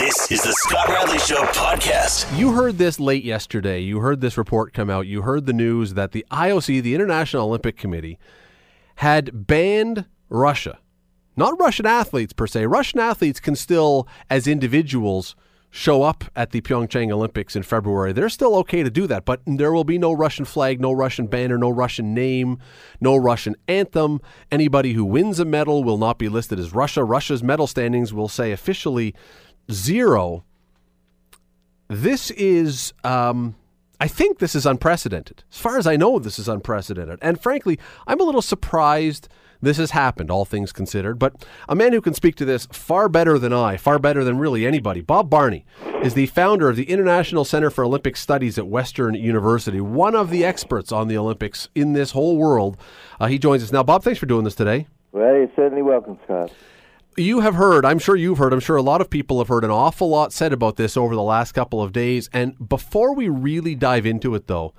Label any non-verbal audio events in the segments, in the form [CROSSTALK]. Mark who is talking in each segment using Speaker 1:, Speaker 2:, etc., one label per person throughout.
Speaker 1: This is the Scott Radley Show podcast.
Speaker 2: You heard this late yesterday. You heard this report come out. You heard the news that the IOC, the International Olympic Committee, had banned Russia. Not Russian athletes per se. Russian athletes can still, as individuals, show up at the Pyeongchang Olympics in February. They're still okay to do that, but there will be no Russian flag, no Russian banner, no Russian name, no Russian anthem. Anybody who wins a medal will not be listed as Russia. Russia's medal standings will say officially zero. This is, um, I think this is unprecedented. As far as I know, this is unprecedented. And frankly, I'm a little surprised this has happened, all things considered. But a man who can speak to this far better than I, far better than really anybody, Bob Barney, is the founder of the International Center for Olympic Studies at Western University, one of the experts on the Olympics in this whole world. Uh, he joins us now. Bob, thanks for doing this today.
Speaker 3: Well, you're certainly welcome, Scott.
Speaker 2: You have heard, I'm sure you've heard, I'm sure a lot of people have heard an awful lot said about this over the last couple of days. And before we really dive into it, though,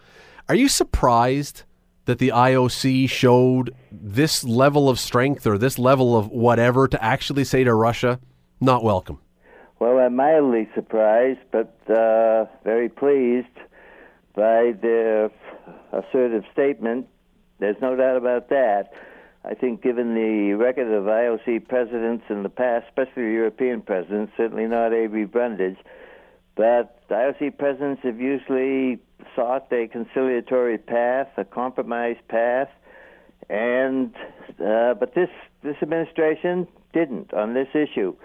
Speaker 2: are you surprised that the IOC showed this level of strength or this level of whatever to actually say to Russia, not welcome?
Speaker 3: Well, I'm mildly surprised, but uh, very pleased by their assertive statement. There's no doubt about that. I think, given the record of IOC presidents in the past, especially European presidents, certainly not Avery Brundage, but IOC presidents have usually sought a conciliatory path, a compromise path, and uh, but this this administration didn't on this issue,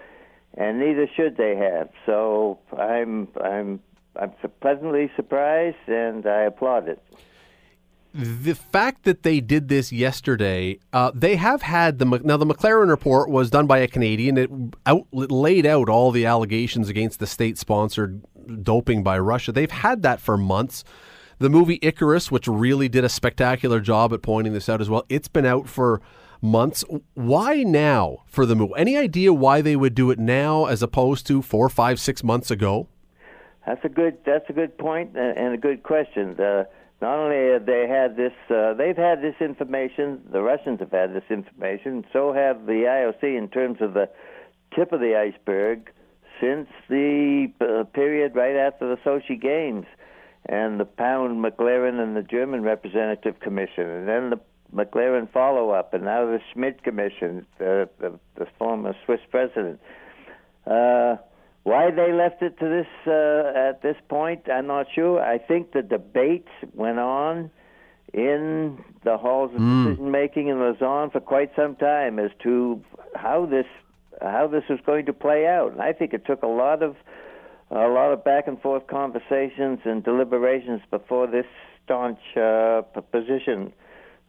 Speaker 3: and neither should they have. So I'm I'm I'm pleasantly surprised, and I applaud it
Speaker 2: the fact that they did this yesterday, uh, they have had the now the McLaren report was done by a Canadian. It out it laid out all the allegations against the state-sponsored doping by Russia. They've had that for months. The movie Icarus, which really did a spectacular job at pointing this out as well, it's been out for months. Why now for the movie? Any idea why they would do it now as opposed to four, five, six months ago?
Speaker 3: That's a good. That's a good point and a good question. The, not only have they had this, uh, they've had this information. The Russians have had this information. So have the IOC in terms of the tip of the iceberg since the uh, period right after the Sochi Games and the Pound McLaren and the German Representative Commission, and then the McLaren follow up, and now the Schmid Commission, the, the, the former Swiss president. Uh, why they left it to this uh, at this point, I'm not sure. I think the debates went on in the halls of mm. decision making in Lausanne for quite some time as to how this how this was going to play out. And I think it took a lot of a lot of back and forth conversations and deliberations before this staunch uh, position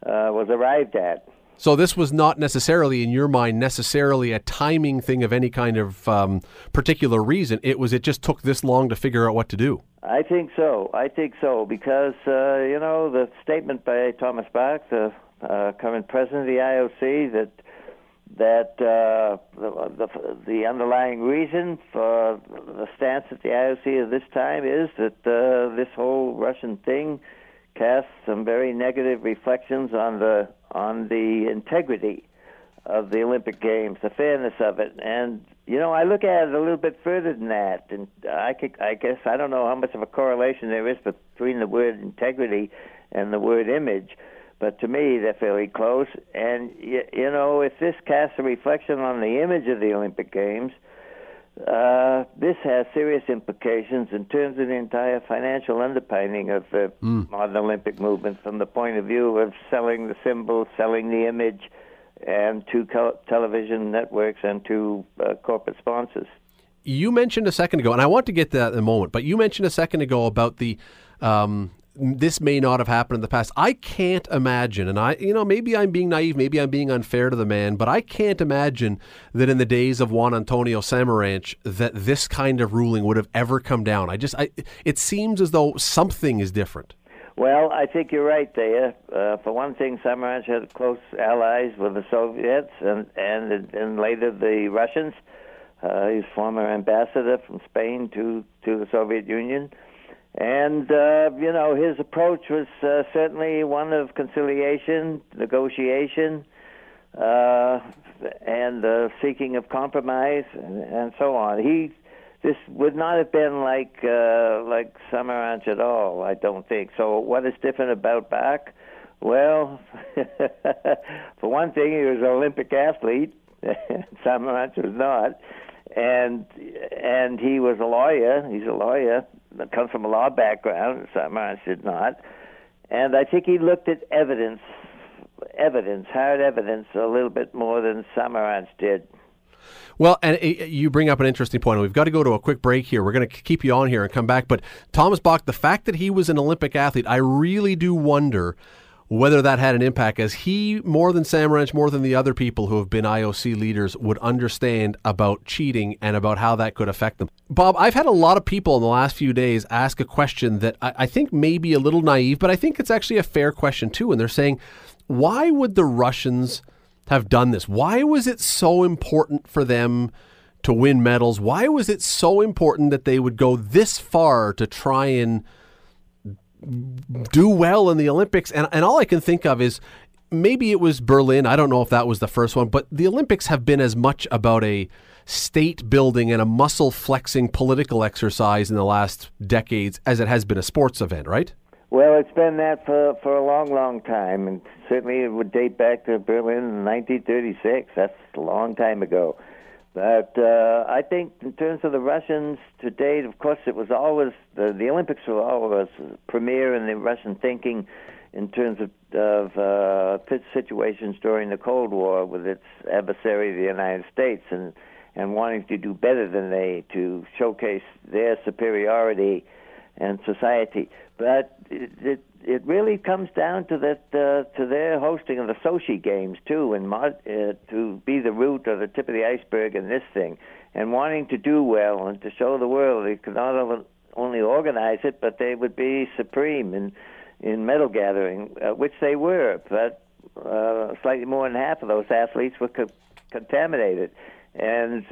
Speaker 3: uh, was arrived at.
Speaker 2: So this was not necessarily, in your mind, necessarily a timing thing of any kind of um, particular reason. It was it just took this long to figure out what to do.
Speaker 3: I think so. I think so because uh, you know the statement by Thomas Bach, the uh, current president of the IOC, that that uh, the, the, the underlying reason for the stance at the IOC at this time is that uh, this whole Russian thing casts some very negative reflections on the on the integrity of the Olympic Games, the fairness of it, and you know I look at it a little bit further than that, and I could, I guess I don't know how much of a correlation there is between the word integrity and the word image, but to me they're fairly close. And you, you know if this casts a reflection on the image of the Olympic Games, uh, this has serious implications in terms of the entire financial underpinning of the mm. modern Olympic movement from the point of view of selling the symbol, selling the image, and to co- television networks and to uh, corporate sponsors.
Speaker 2: You mentioned a second ago, and I want to get to that in a moment, but you mentioned a second ago about the um, this may not have happened in the past. I can't imagine, and I, you know, maybe I'm being naive, maybe I'm being unfair to the man, but I can't imagine that in the days of Juan Antonio Samaranch that this kind of ruling would have ever come down. I just, I, it seems as though something is different.
Speaker 3: Well, I think you're right there. Uh, for one thing, Samaranch had close allies with the Soviets and and and later the Russians. Uh, he's former ambassador from Spain to to the Soviet Union. And, uh, you know, his approach was uh, certainly one of conciliation, negotiation, uh, and uh, seeking of compromise, and, and so on. He this would not have been like uh, like Samaranch at all. I don't think so. What is different about Bach? Well, [LAUGHS] for one thing, he was an Olympic athlete. [LAUGHS] Samaranch was not, and and he was a lawyer. He's a lawyer that comes from a law background. Samaranch did not, and I think he looked at evidence, evidence, hard evidence, a little bit more than Samaranch did.
Speaker 2: Well, and uh, you bring up an interesting point. We've got to go to a quick break here. We're going to keep you on here and come back. But Thomas Bach, the fact that he was an Olympic athlete, I really do wonder whether that had an impact, as he, more than Samaranch, more than the other people who have been IOC leaders, would understand about cheating and about how that could affect them. Bob, I've had a lot of people in the last few days ask a question that I, I think may be a little naive, but I think it's actually a fair question too. And they're saying, why would the Russians have done this? Why was it so important for them? To win medals. Why was it so important that they would go this far to try and do well in the Olympics. And, and all I can think of is maybe it was Berlin. I don't know if that was the first one, but the Olympics have been as much about a state building and a muscle flexing political exercise in the last decades as it has been a sports event, right?
Speaker 3: Well, it's been that for, for a long, long time, and certainly it would date back to Berlin in 1936. That's a long time ago. But uh, I think, in terms of the Russians to date, of course, it was always the, the Olympics were always premier in the Russian thinking in terms of, of uh, situations during the Cold War with its adversary, the United States, and and wanting to do better than they, to showcase their superiority and society. But it, it, it really comes down to that uh, to their hosting of the Sochi Games too, and uh, to be the root or the tip of the iceberg in this thing, and wanting to do well and to show the world they could not only organize it, but they would be supreme in in medal gathering, uh, which they were. But uh, slightly more than half of those athletes were co- contaminated. And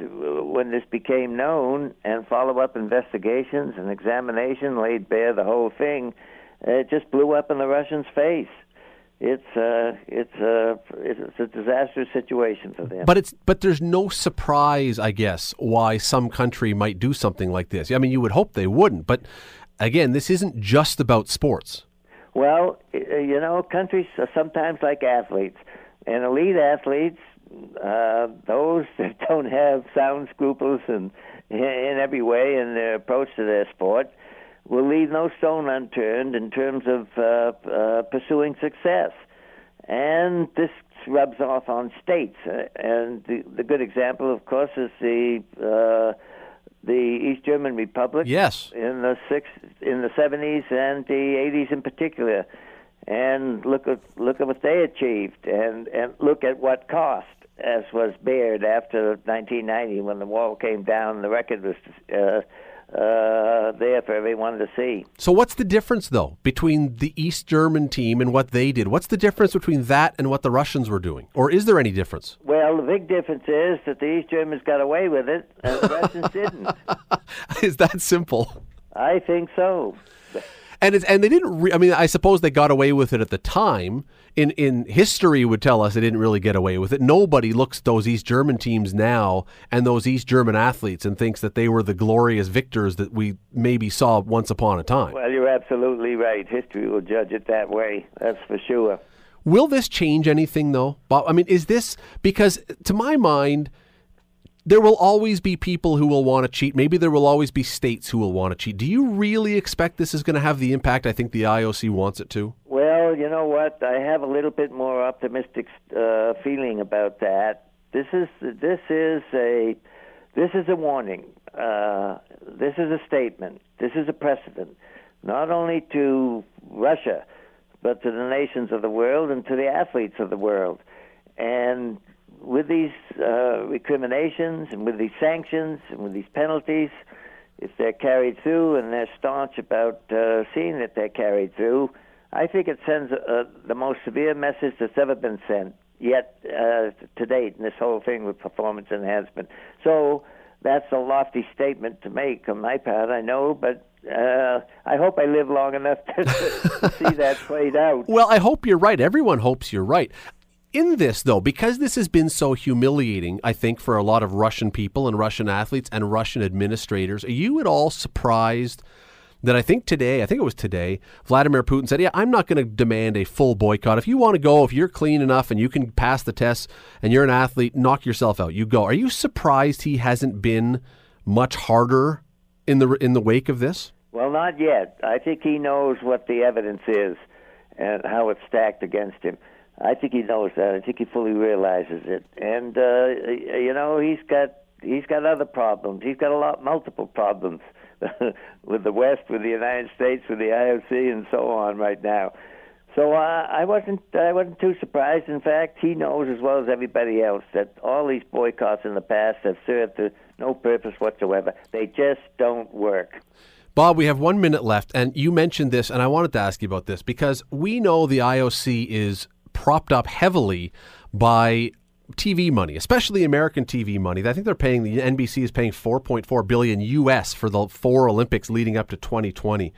Speaker 3: when this became known, and follow-up investigations and examination laid bare the whole thing, it just blew up in the Russians' face. It's uh, it's a uh, it's a disastrous situation for them.
Speaker 2: But it's but there's no surprise, I guess, why some country might do something like this. I mean, you would hope they wouldn't, but again, this isn't just about sports.
Speaker 3: Well, you know, countries are sometimes like athletes, and elite athletes, uh, those [LAUGHS] that don't have sound scruples and in every way in their approach to their sport, will leave no stone unturned in terms of uh, uh, pursuing success. And this rubs off on states. Uh, and the, the good example, of course, is the uh, the East German Republic.
Speaker 2: Yes.
Speaker 3: In the six, in the seventies and the eighties in particular, and look at look at what they achieved, and and look at what cost, as was bared after 1990 when the wall came down. The record was. Uh, uh, there for everyone to see.
Speaker 2: So, what's the difference, though, between the East German team and what they did? What's the difference between that and what the Russians were doing? Or is there any difference?
Speaker 3: Well, the big difference is that the East Germans got away with it and the Russians didn't. [LAUGHS]
Speaker 2: is that simple?
Speaker 3: I think so
Speaker 2: and it's and they didn't. Re- I mean, I suppose they got away with it at the time. In in history, would tell us they didn't really get away with it. Nobody looks at those East German teams now and those East German athletes and thinks that they were the glorious victors that we maybe saw once upon a time.
Speaker 3: Well, you're absolutely right. History will judge it that way. That's for sure.
Speaker 2: Will this change anything, though, Bob? I mean, is this because, to my mind, there will always be people who will want to cheat. Maybe there will always be states who will want to cheat. Do you really expect this is going to have the impact I think the IOC wants it to?
Speaker 3: Well, you know what? I have a little bit more optimistic uh, feeling about that. This is this is a this is a warning. Uh, this is a statement. This is a precedent, not only to Russia, but to the nations of the world and to the athletes of the world. And with these uh, recriminations and with these sanctions and with these penalties, if they're carried through and they're staunch about uh, seeing that they're carried through, I think it sends uh, the most severe message that's ever been sent yet uh, to date in this whole thing with performance enhancement. So that's a lofty statement to make on my part, I know, but uh, I hope I live long enough to, [LAUGHS] to see that played out.
Speaker 2: Well, I hope you're right. Everyone hopes you're right in this, though, because this has been so humiliating, I think, for a lot of Russian people and Russian athletes and Russian administrators, are you at all surprised that I think today, I think it was today, Vladimir Putin said, Yeah, I'm not going to demand a full boycott. If you want to go, if you're clean enough and you can pass the tests and you're an athlete, knock yourself out. You go. Are you surprised he hasn't been much harder in the in the wake of this?
Speaker 3: Well, not yet. I think he knows what the evidence is and how it's stacked against him. I think he knows that. I think he fully realizes it. And uh, you know, he's got he's got other problems. He's got a lot multiple problems [LAUGHS] with the West, with the United States, with the IOC, and so on right now. So uh, I wasn't I wasn't too surprised. In fact, he knows as well as everybody else that all these boycotts in the past have served to no purpose whatsoever. They just don't work.
Speaker 2: Bob, we have one minute left, and you mentioned this, and I wanted to ask you about this because we know the IOC is propped up heavily by TV money, especially American TV money. I think they're paying the NBC is paying 4.4 billion US for the four Olympics leading up to 2020.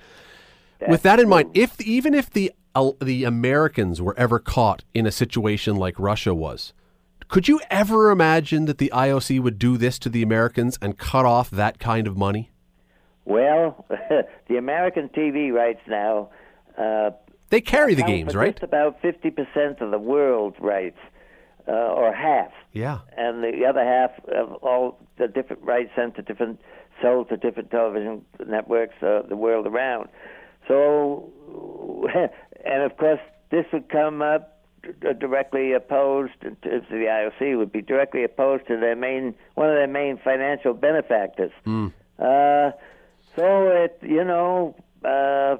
Speaker 2: That's With that in mind, if even if the uh, the Americans were ever caught in a situation like Russia was, could you ever imagine that the IOC would do this to the Americans and cut off that kind of money?
Speaker 3: Well, [LAUGHS] the American TV rights now. Uh,
Speaker 2: they carry the games, right?
Speaker 3: Just about 50% of the world rights, uh, or half.
Speaker 2: Yeah.
Speaker 3: And the other half of all the different rights sent to different, sold to different television networks uh, the world around. So, [LAUGHS] and of course, this would come up directly opposed to, to the IOC would be directly opposed to their main one of their main financial benefactors.
Speaker 2: Mm.
Speaker 3: Uh, so it, you know, uh,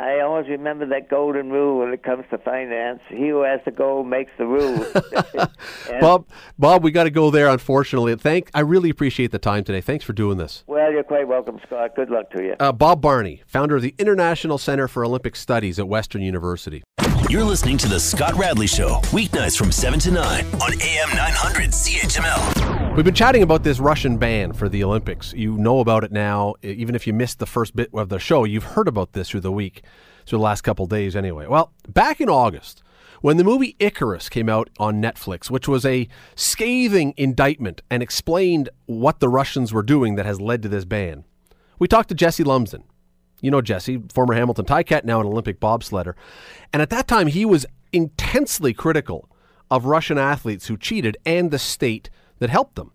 Speaker 3: I always remember that golden rule when it comes to finance. He who has the gold makes the rules. [LAUGHS] [LAUGHS]
Speaker 2: Bob, Bob, we got to go there. Unfortunately, thank. I really appreciate the time today. Thanks for doing this.
Speaker 3: Well, you're quite welcome, Scott. Good luck to you.
Speaker 2: Uh, Bob Barney, founder of the International Center for Olympic Studies at Western University.
Speaker 1: You're listening to The Scott Radley Show, weeknights from 7 to 9 on AM 900 CHML.
Speaker 2: We've been chatting about this Russian ban for the Olympics. You know about it now. Even if you missed the first bit of the show, you've heard about this through the week, through the last couple days anyway. Well, back in August, when the movie Icarus came out on Netflix, which was a scathing indictment and explained what the Russians were doing that has led to this ban, we talked to Jesse Lumsden. You know Jesse, former Hamilton Ticat, now an Olympic bobsledder. And at that time, he was intensely critical of Russian athletes who cheated and the state that helped them.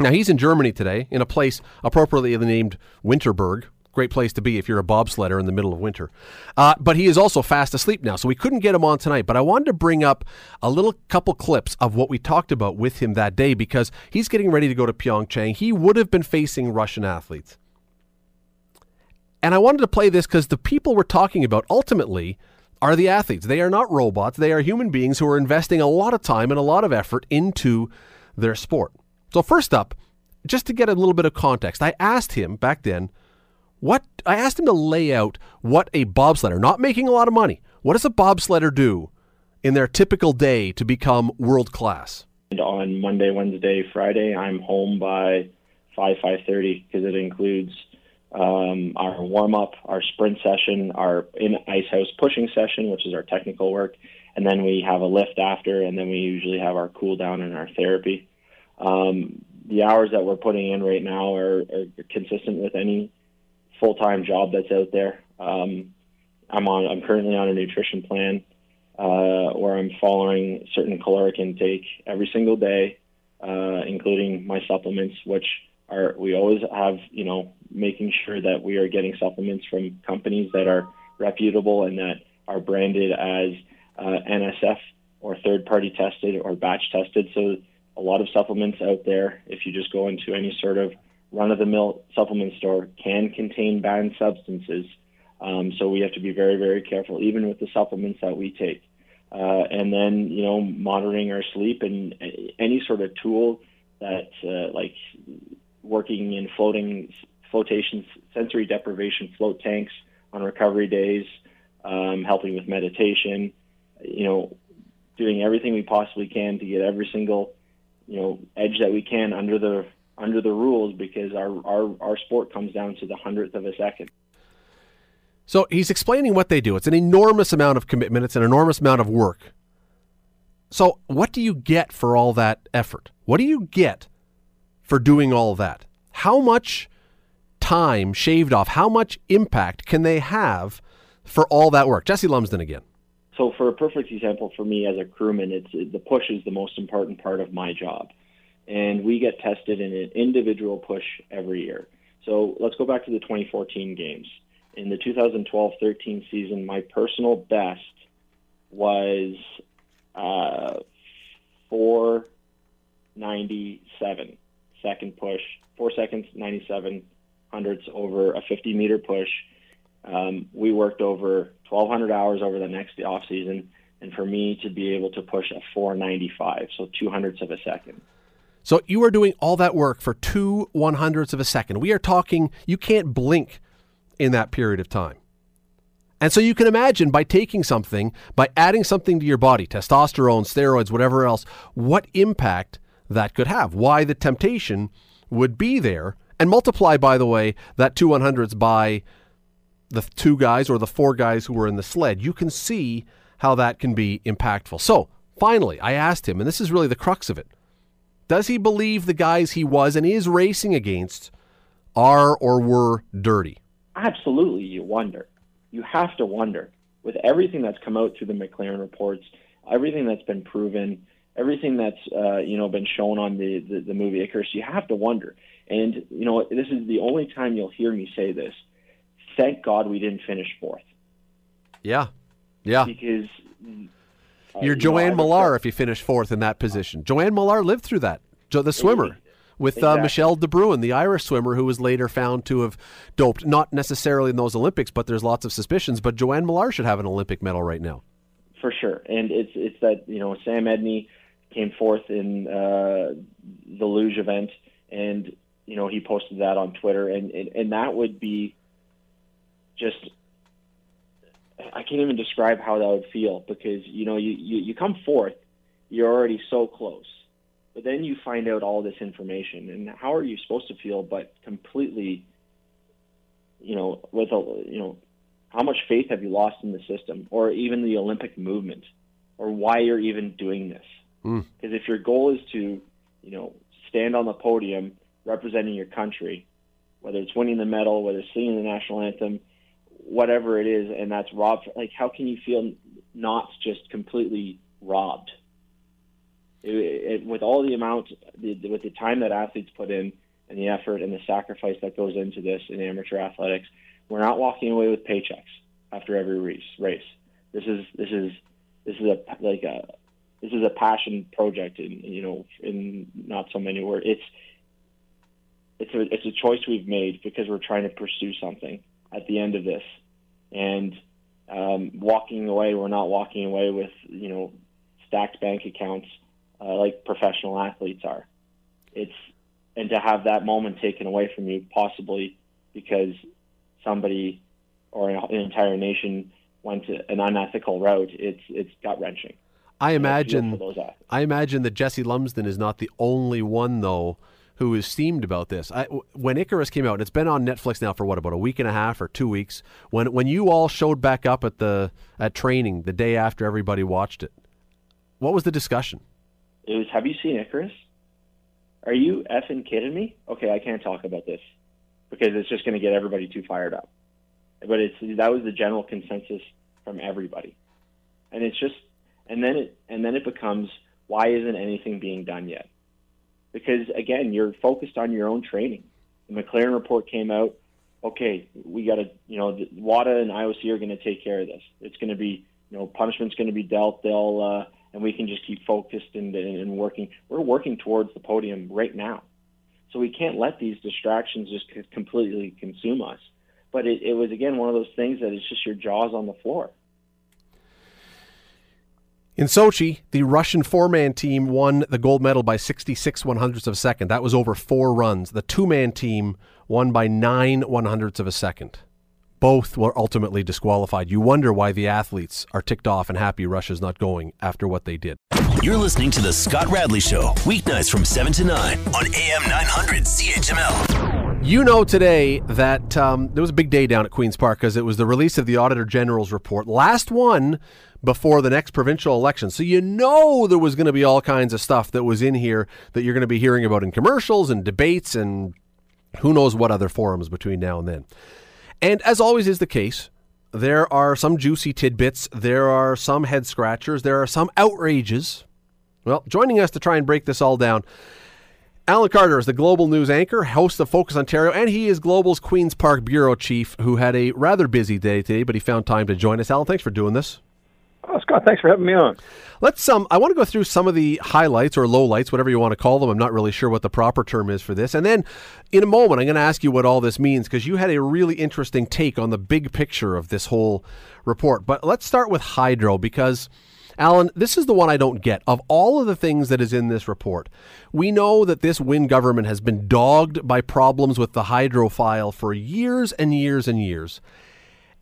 Speaker 2: Now, he's in Germany today, in a place appropriately named Winterberg. Great place to be if you're a bobsledder in the middle of winter. Uh, but he is also fast asleep now, so we couldn't get him on tonight. But I wanted to bring up a little couple clips of what we talked about with him that day because he's getting ready to go to Pyeongchang. He would have been facing Russian athletes. And I wanted to play this because the people we're talking about ultimately are the athletes. They are not robots. They are human beings who are investing a lot of time and a lot of effort into their sport. So, first up, just to get a little bit of context, I asked him back then what I asked him to lay out what a bobsledder, not making a lot of money, what does a bobsledder do in their typical day to become world class?
Speaker 4: On Monday, Wednesday, Friday, I'm home by 5 5:30 because it includes um, our warm up, our sprint session, our in ice house pushing session, which is our technical work, and then we have a lift after, and then we usually have our cool down and our therapy. Um, the hours that we're putting in right now are, are consistent with any full time job that's out there. Um, I'm on. I'm currently on a nutrition plan uh, where I'm following certain caloric intake every single day, uh, including my supplements, which are we always have you know making sure that we are getting supplements from companies that are reputable and that are branded as uh, NSF or third party tested or batch tested. So a lot of supplements out there, if you just go into any sort of run of the mill supplement store, can contain banned substances. Um, so we have to be very, very careful, even with the supplements that we take. Uh, and then, you know, monitoring our sleep and any sort of tool that, uh, like working in floating flotation sensory deprivation float tanks on recovery days, um, helping with meditation, you know, doing everything we possibly can to get every single you know edge that we can under the under the rules because our our, our sport comes down to the hundredth of a second.
Speaker 2: So he's explaining what they do. It's an enormous amount of commitment. It's an enormous amount of work. So, what do you get for all that effort? What do you get for doing all that? How much time shaved off, how much impact can they have for all that work? Jesse Lumsden again.
Speaker 4: So, for a perfect example, for me as a crewman, it's the push is the most important part of my job, and we get tested in an individual push every year. So, let's go back to the 2014 games. In the 2012-13 season, my personal best was uh, 497 second push, four seconds, 97 hundredths over a 50 meter push. Um, we worked over 1,200 hours over the next off season, and for me to be able to push a 495, so two hundredths of a second.
Speaker 2: So you are doing all that work for two one hundredths of a second. We are talking, you can't blink in that period of time. And so you can imagine by taking something, by adding something to your body, testosterone, steroids, whatever else, what impact that could have. Why the temptation would be there. And multiply, by the way, that two 100s by the two guys or the four guys who were in the sled. You can see how that can be impactful. So finally, I asked him, and this is really the crux of it does he believe the guys he was and is racing against are or were dirty?
Speaker 4: Absolutely, you wonder you have to wonder with everything that's come out through the McLaren reports, everything that's been proven, everything that's uh, you know been shown on the, the the movie Icarus, you have to wonder. And you know this is the only time you'll hear me say this. Thank God we didn't finish fourth.
Speaker 2: Yeah, yeah.
Speaker 4: Because
Speaker 2: uh, you're you Joanne know, Malar if you finish fourth in that position. Joanne Malar lived through that. The swimmer with uh, exactly. uh, Michelle De Bruin, the Irish swimmer who was later found to have doped, not necessarily in those Olympics, but there's lots of suspicions. But Joanne Malar should have an Olympic medal right now.
Speaker 4: For sure, and it's it's that you know Sam Edney came fourth in uh, the luge event, and you know he posted that on Twitter, and and, and that would be just I can't even describe how that would feel because you know you, you, you come fourth, you're already so close but then you find out all this information, and how are you supposed to feel? But completely, you know, with a, you know, how much faith have you lost in the system, or even the Olympic movement, or why you're even doing this? Because mm. if your goal is to, you know, stand on the podium representing your country, whether it's winning the medal, whether it's singing the national anthem, whatever it is, and that's robbed. Like, how can you feel not just completely robbed? it, it, with all the amount, the, with the time that athletes put in and the effort and the sacrifice that goes into this in amateur athletics, we're not walking away with paychecks after every race. Race. This is this is this is a like a this is a passion project, in you know, in not so many words. It's it's a it's a choice we've made because we're trying to pursue something at the end of this, and um, walking away, we're not walking away with you know stacked bank accounts uh, like professional athletes are. It's and to have that moment taken away from you, possibly because somebody or an entire nation went an unethical route. It's it's gut wrenching.
Speaker 2: I imagine. I imagine that Jesse Lumsden is not the only one though who is steamed about this. I, when Icarus came out, and it's been on Netflix now for what about a week and a half or two weeks. When when you all showed back up at the at training the day after everybody watched it, what was the discussion?
Speaker 4: It was, have you seen Icarus? Are you effing kidding me? Okay, I can't talk about this because it's just going to get everybody too fired up. But it's that was the general consensus from everybody, and it's just and then it and then it becomes why isn't anything being done yet? Because again, you're focused on your own training. The McLaren report came out. Okay, we got to you know WADA and IOC are going to take care of this. It's going to be you know punishment's going to be dealt. They'll uh, and we can just keep focused and, and working. We're working towards the podium right now. So we can't let these distractions just completely consume us. But it, it was, again, one of those things that it's just your jaws on the floor.
Speaker 2: In Sochi, the Russian four man team won the gold medal by 66 one hundredths of a second. That was over four runs. The two man team won by nine one hundredths of a second both were ultimately disqualified. You wonder why the athletes are ticked off and happy Russia's not going after what they did.
Speaker 1: You're listening to The Scott Radley Show, weeknights from 7 to 9 on AM 900 CHML.
Speaker 2: You know today that um, there was a big day down at Queen's Park because it was the release of the Auditor General's report, last one before the next provincial election. So you know there was going to be all kinds of stuff that was in here that you're going to be hearing about in commercials and debates and who knows what other forums between now and then. And as always is the case, there are some juicy tidbits, there are some head scratchers, there are some outrages. Well, joining us to try and break this all down Alan Carter is the Global News anchor, host of Focus Ontario, and he is Global's Queen's Park bureau chief, who had a rather busy day today, but he found time to join us. Alan, thanks for doing this.
Speaker 5: Oh, Scott, thanks for having me on.
Speaker 2: Let's um, I want to go through some of the highlights or lowlights, whatever you want to call them. I'm not really sure what the proper term is for this. And then, in a moment, I'm going to ask you what all this means because you had a really interesting take on the big picture of this whole report. But let's start with hydro because Alan, this is the one I don't get. Of all of the things that is in this report, we know that this Wynne government has been dogged by problems with the hydro file for years and years and years.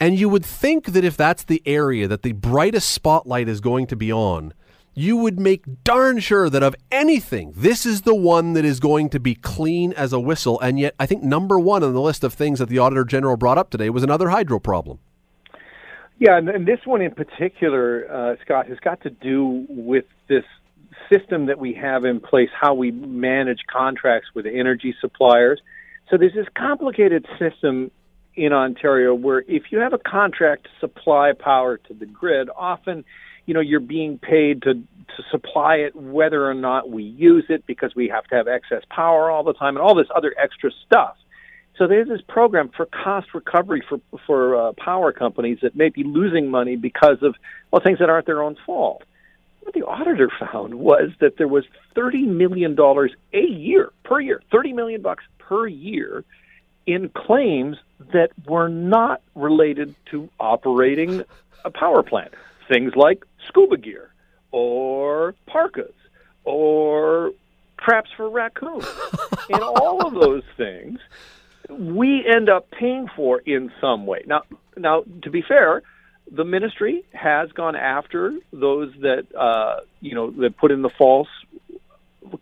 Speaker 2: And you would think that if that's the area that the brightest spotlight is going to be on, you would make darn sure that of anything, this is the one that is going to be clean as a whistle. And yet, I think number one on the list of things that the Auditor General brought up today was another hydro problem.
Speaker 5: Yeah, and, and this one in particular, uh, Scott, has got to do with this system that we have in place, how we manage contracts with energy suppliers. So there's this complicated system in Ontario where if you have a contract to supply power to the grid, often, you know, you're being paid to to supply it whether or not we use it because we have to have excess power all the time and all this other extra stuff. So there's this program for cost recovery for for uh, power companies that may be losing money because of well things that aren't their own fault. What the auditor found was that there was thirty million dollars a year per year, thirty million bucks per year in claims that were not related to operating a power plant. Things like scuba gear or parkas or traps for raccoons. and all of those things we end up paying for in some way. Now, now to be fair, the ministry has gone after those that uh, you know that put in the false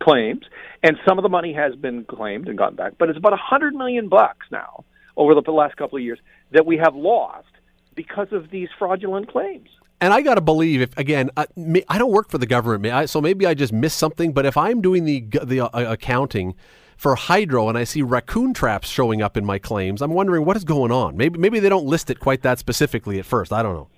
Speaker 5: claims, and some of the money has been claimed and gotten back. But it's about a hundred million bucks now over the last couple of years that we have lost because of these fraudulent claims.
Speaker 2: And I got to believe, if again, uh, I don't work for the government, so maybe I just missed something. But if I'm doing the the uh, accounting for hydro and I see raccoon traps showing up in my claims, I'm wondering what is going on. Maybe maybe they don't list it quite that specifically at first. I don't know.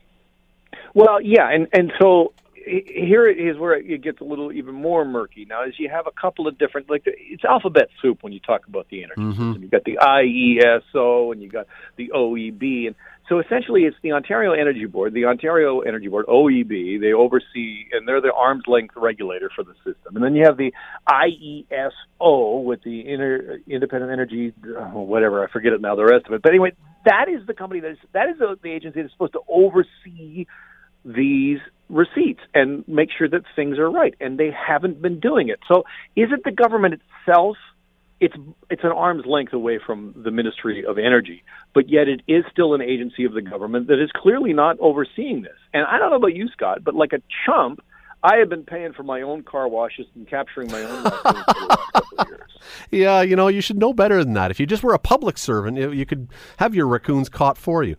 Speaker 5: Well, yeah, and and so here is where it gets a little even more murky. Now, as you have a couple of different, like it's alphabet soup when you talk about the energy mm-hmm. system. You got the IESO and you got the OEB, and so essentially, it's the Ontario Energy Board, the Ontario Energy Board, OEB. They oversee, and they're the arm's length regulator for the system. And then you have the IESO with the Inter, Independent Energy, oh, whatever I forget it now, the rest of it. But anyway, that is the company that is that is the agency that's supposed to oversee these receipts and make sure that things are right. And they haven't been doing it. So, is it the government itself? It's it's an arm's length away from the Ministry of Energy, but yet it is still an agency of the government that is clearly not overseeing this. And I don't know about you, Scott, but like a chump, I have been paying for my own car washes and capturing my own for the last couple of [LAUGHS] years.
Speaker 2: Yeah, you know, you should know better than that. If you just were a public servant, you could have your raccoons caught for you.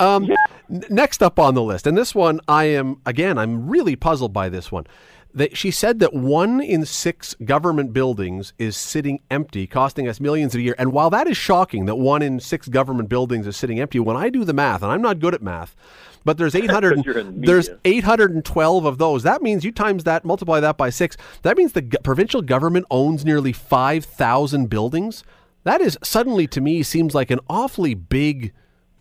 Speaker 2: Um, yeah. n- next up on the list, and this one, I am again, I'm really puzzled by this one she said that one in six government buildings is sitting empty, costing us millions a year. And while that is shocking that one in six government buildings is sitting empty, when I do the math, and I'm not good at math, but there's [LAUGHS] 800 there's 812 of those. That means you times that multiply that by 6. That means the g- provincial government owns nearly 5,000 buildings. That is suddenly to me seems like an awfully big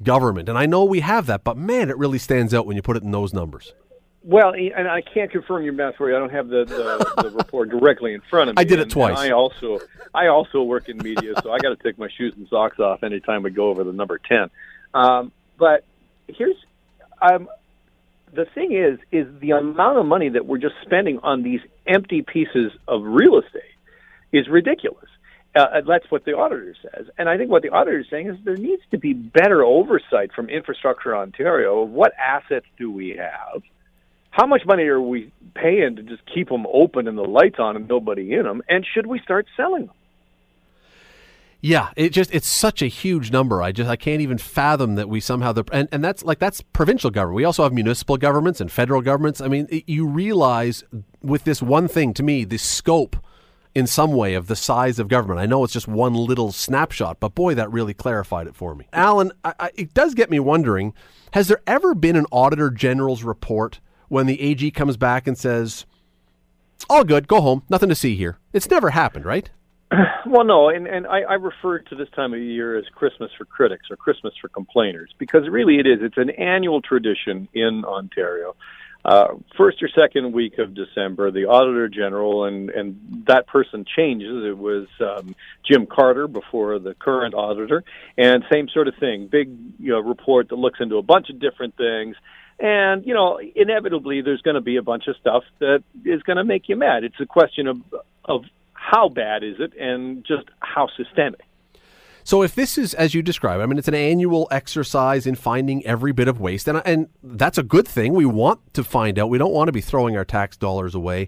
Speaker 2: government. And I know we have that, but man, it really stands out when you put it in those numbers.
Speaker 5: Well, and I can't confirm your math for you. I don't have the, the, the [LAUGHS] report directly in front of me.
Speaker 2: I did it twice.
Speaker 5: I also I also work in media, so I got to take my shoes and socks off anytime we go over the number ten. Um, but here's um, the thing is is the amount of money that we're just spending on these empty pieces of real estate is ridiculous. Uh, that's what the auditor says. And I think what the auditor is saying is there needs to be better oversight from Infrastructure Ontario of what assets do we have how much money are we paying to just keep them open and the lights on and nobody in them? And should we start selling them?
Speaker 2: Yeah, it just it's such a huge number. I just I can't even fathom that we somehow the and, and that's like that's provincial government. We also have municipal governments and federal governments. I mean, it, you realize with this one thing to me, the scope in some way of the size of government. I know it's just one little snapshot, but boy, that really clarified it for me. Alan, I, I, it does get me wondering: Has there ever been an auditor general's report when the AG comes back and says, "All good, go home, nothing to see here"? It's never happened, right? [SIGHS]
Speaker 5: Well, no, and, and I, I refer to this time of year as Christmas for critics or Christmas for complainers because really it is. It's an annual tradition in Ontario. Uh, first or second week of December, the Auditor General and and that person changes. It was um, Jim McCarter before the current auditor, and same sort of thing. Big you know, report that looks into a bunch of different things. And you know, inevitably, there's going to be a bunch of stuff that is going to make you mad. It's a question of of how bad is it and just how systemic.
Speaker 2: So if this is as you describe, I mean, it's an annual exercise in finding every bit of waste, and and that's a good thing. We want to find out. We don't want to be throwing our tax dollars away.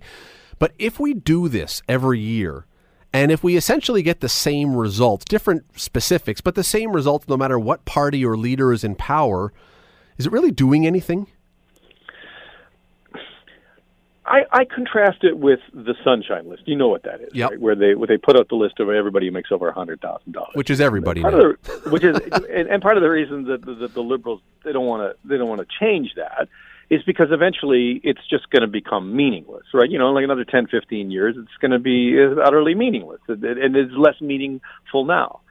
Speaker 2: But if we do this every year, and if we essentially get the same results, different specifics, but the same results, no matter what party or leader is in power, is it really doing anything?
Speaker 5: I, I contrast it with the Sunshine List. You know what that is,
Speaker 2: yep.
Speaker 5: right? Where they where they put out the list of everybody who makes over a hundred thousand dollars,
Speaker 2: which is everybody.
Speaker 5: The, which is and, and part of the reason that the, the liberals they don't want to they don't want to change that is because eventually it's just going to become meaningless, right? You know, like another 10, 15 years, it's going to be utterly meaningless, and it's less meaningful now.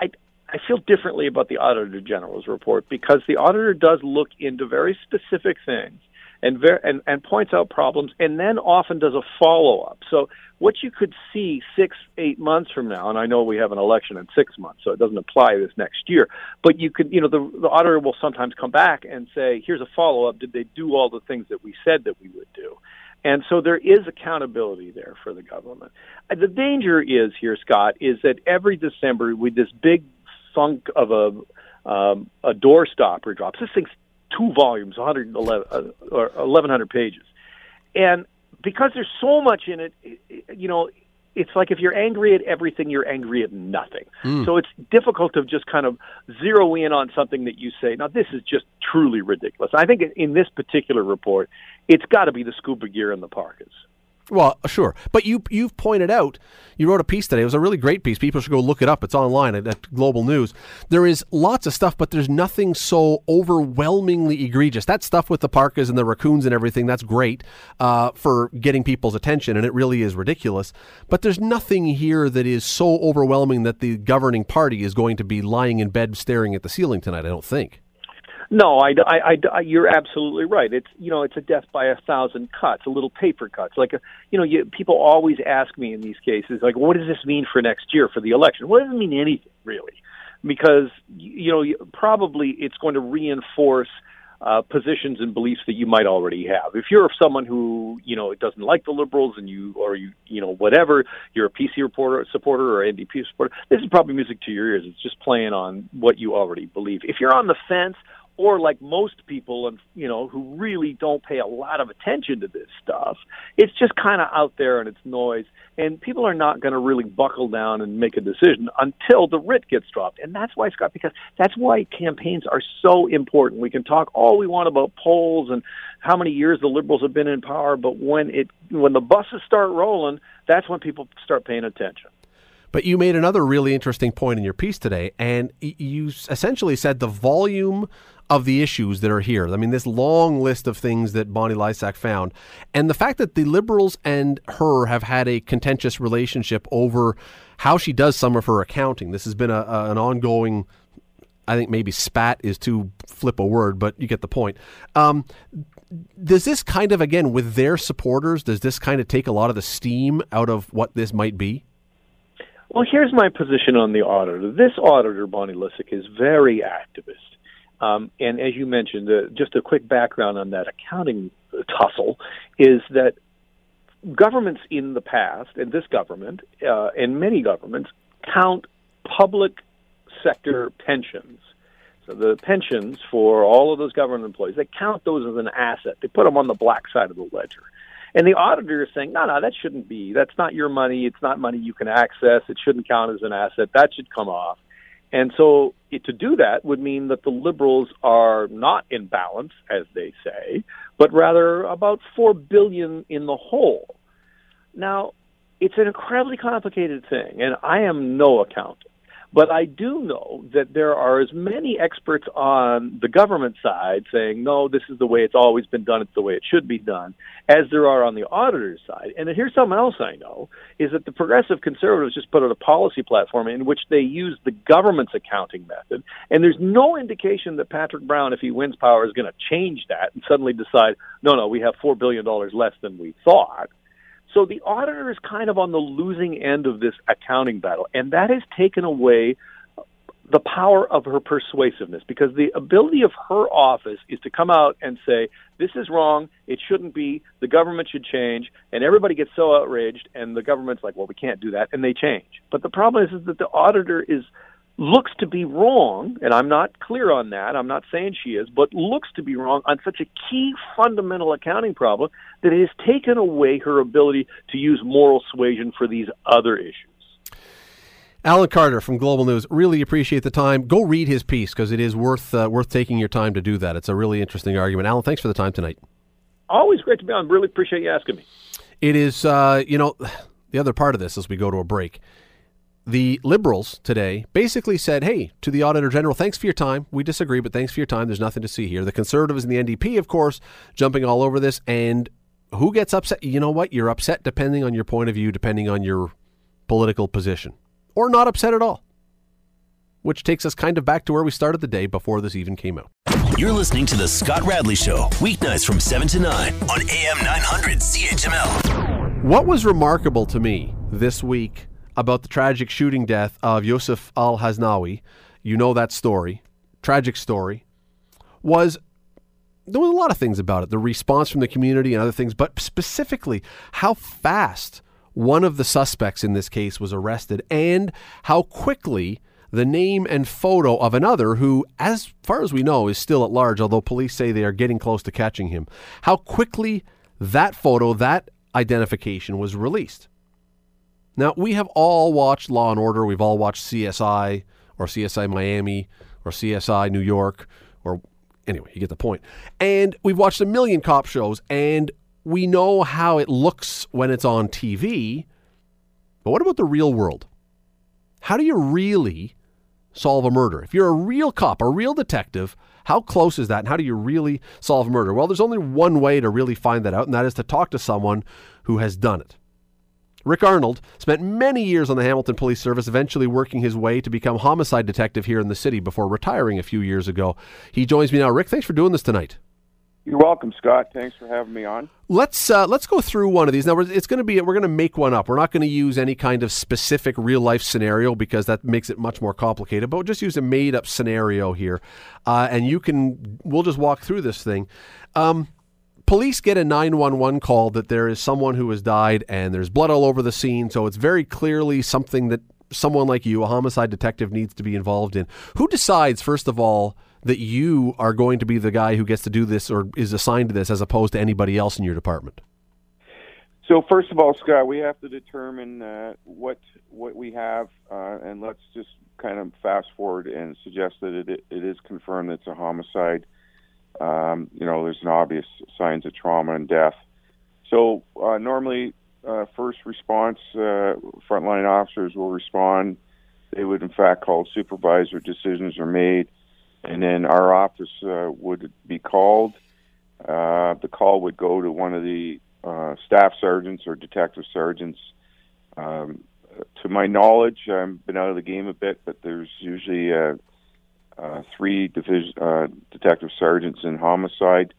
Speaker 5: I I feel differently about the Auditor General's report because the auditor does look into very specific things and, ver- and and points out problems, and then often does a follow up. So what you could see six, eight months from now, and I know we have an election in six months, so it doesn't apply this next year. But you could, you know, the, the auditor will sometimes come back and say, "Here's a follow up. Did they do all the things that we said that we would do?" And so there is accountability there for the government. The danger is here, Scott, is that every December with this big thunk of a um, a door stopper drops. This thing's two volumes, 111 uh, or 1100 pages, and because there's so much in it, you know, it's like if you're angry at everything, you're angry at nothing. Mm. So it's difficult to just kind of zero in on something that you say, now this is just truly ridiculous. I think in this particular report, it's got to be the scuba gear and the parkas.
Speaker 2: Well, sure, but you you've pointed out you wrote a piece today. It was a really great piece. People should go look it up. It's online at, at, Global News. There is lots of stuff, but there's nothing so overwhelmingly egregious. That stuff with the parkas and the raccoons and everything that's great uh, for getting people's attention, and it really is ridiculous. But there's nothing here that is so overwhelming that the governing party is going to be lying in bed staring at the ceiling tonight. I don't think.
Speaker 5: No, I, I, I, you're absolutely right. It's you know it's a death by a thousand cuts, a little paper cuts. Like you know, you, people always ask me in these cases, like, what does this mean for next year for the election? Well, it doesn't mean anything really, because you know probably it's going to reinforce uh, positions and beliefs that you might already have. If you're someone who you know doesn't like the liberals and you or you you know whatever, you're a PC reporter supporter or NDP supporter. This is probably music to your ears. It's just playing on what you already believe. If you're on the fence or like most people and you know who really don't pay a lot of attention to this stuff it's just kind of out there and it's noise. And people are not going to really buckle down and make a decision until the writ gets dropped. And that's why scott because that's why campaigns are so important. We can talk all we want about polls and how many years the liberals have been in power but when it when the buses start rolling that's when people start paying attention.
Speaker 2: But you made another really interesting point in your piece today, and you essentially said the volume of the issues that are here. I mean, this long list of things that Bonnie Lysyk found, and the fact that the Liberals and her have had a contentious relationship over how she does some of her accounting. This has been a, a, an ongoing. I think maybe spat is too flip a word, but you get the point. Um, does this kind of, again, with their supporters, does this kind of take a lot of the steam out of what this might be?
Speaker 5: Well, here's my position on the auditor. This auditor, Bonnie Lysyk, is very activist. Um, and as you mentioned, uh, just a quick background on that accounting tussle is that governments in the past, and this government, uh, and many governments, count public sector pensions. So the pensions for all of those government employees, they count those as an asset. They put them on the black side of the ledger. And the auditor is saying, no, no, that shouldn't be. That's not your money. It's not money you can access. It shouldn't count as an asset. That should come off. And so to do that would mean that the liberals are not in balance, as they say, but rather about four billion in the hole. Now, it's an incredibly complicated thing, and I am no accountant. But I do know that there are as many experts on the government side saying, no, this is the way it's always been done, it's the way it should be done, as there are on the auditor's side. And here's something else I know is that the progressive conservatives just put out a policy platform in which they use the government's accounting method. And there's no indication that Patrick Brown, if he wins power, is going to change that and suddenly decide, no, no, we have $4 billion less than we thought. So the auditor is kind of on the losing end of this accounting battle, and that has taken away the power of her persuasiveness because the ability of her office is to come out and say, this is wrong, it shouldn't be, the government should change, and everybody gets so outraged, and the government's like, well, we can't do that, and they change. But the problem is, is that the auditor is looks to be wrong, and I'm not clear on that. I'm not saying she is, but looks to be wrong on such a key fundamental accounting problem that it has taken away her ability to use moral suasion for these other issues.
Speaker 2: Alan Carter from Global News. Really appreciate the time. Go read his piece because it is worth uh, worth taking your time to do that. It's a really interesting argument. Alan, thanks for the time tonight.
Speaker 5: Always great to be on. Really appreciate you asking me.
Speaker 2: It is, uh, you know, [SIGHS] the other part of this as we go to a break the liberals today basically said, hey, to the Auditor General, thanks for your time. We disagree, but thanks for your time. There's nothing to see here. The conservatives and the NDP, of course, jumping all over this. And who gets upset? You know what? You're upset depending on your point of view, depending on your political position, or not upset at all. Which takes us kind of back to where we started the day before this even came out.
Speaker 1: You're listening to The Scott Radley Show, weeknights from 7 to 9 on AM 900 CHML.
Speaker 2: What was remarkable to me this week about the tragic shooting death of Yosif al Hasnawi, you know that story, tragic story, was there was a lot of things about it. The response from the community and other things, but specifically how fast one of the suspects in this case was arrested and how quickly the name and photo of another who, as far as we know, is still at large, although police say they are getting close to catching him, how quickly that photo, that identification was released. Now, we have all watched Law and Order. We've all watched CSI or CSI Miami or CSI New York or anyway, you get the point. And we've watched a million cop shows and we know how it looks when it's on TV. But what about the real world? How do you really solve a murder? If you're a real cop, a real detective, how close is that and how do you really solve murder? Well, there's only one way to really find that out, and that is to talk to someone who has done it. Rick Arnold spent many years on the Hamilton Police Service, eventually working his way to become homicide detective here in the city before retiring a few years ago. He joins me now. Rick, thanks for doing this tonight.
Speaker 6: You're welcome, Scott. Thanks for having me on.
Speaker 2: Let's uh, let's go through one of these. Now, it's going to be we're going to make one up. We're not going to use any kind of specific real life scenario because that makes it much more complicated. But we'll just use a made up scenario here, uh, and you can we'll just walk through this thing. Um, police get a 911 call that there is someone who has died and there's blood all over the scene. So it's very clearly something that someone like you, a homicide detective, needs to be involved in. Who decides, first of all, that you are going to be the guy who gets to do this or is assigned to this as opposed to anybody else in your department?
Speaker 6: So first of all, Scott, we have to determine uh, what what we have, uh, and let's just kind of fast forward and suggest that it, it is confirmed that it's a homicide um, you know, there's an obvious signs of trauma and death. So uh, normally, uh, first response uh, frontline officers will respond. They would, in fact, call supervisor. Decisions are made, and then our office uh, would be called. Uh, the call would go to one of the uh, staff sergeants or detective sergeants. Um, to my knowledge, I've been out of the game a bit, but there's usually uh, three division uh, detective sergeants in homicide,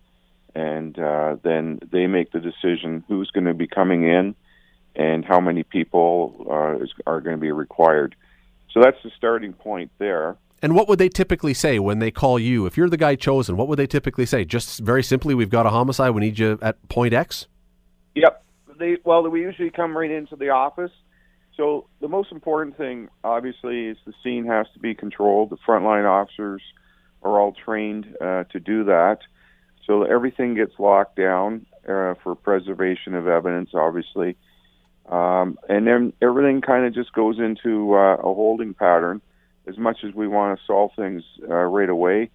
Speaker 6: and uh, then they make the decision who's going to be coming in and how many people uh, is, are going to be required. So that's the starting point there.
Speaker 2: And what would they typically say when they call you? If you're the guy chosen, what would they typically say? Just very simply, we've got a homicide. We need you at point X.
Speaker 6: Yep. They well, we usually come right into the office so the most important thing, obviously, is the scene has to be controlled. The frontline officers are all trained uh, to do that. So everything gets locked down uh, for preservation of evidence, obviously. Um, and then everything kind of just goes into uh, a holding pattern. As much as we want to solve things uh, right away,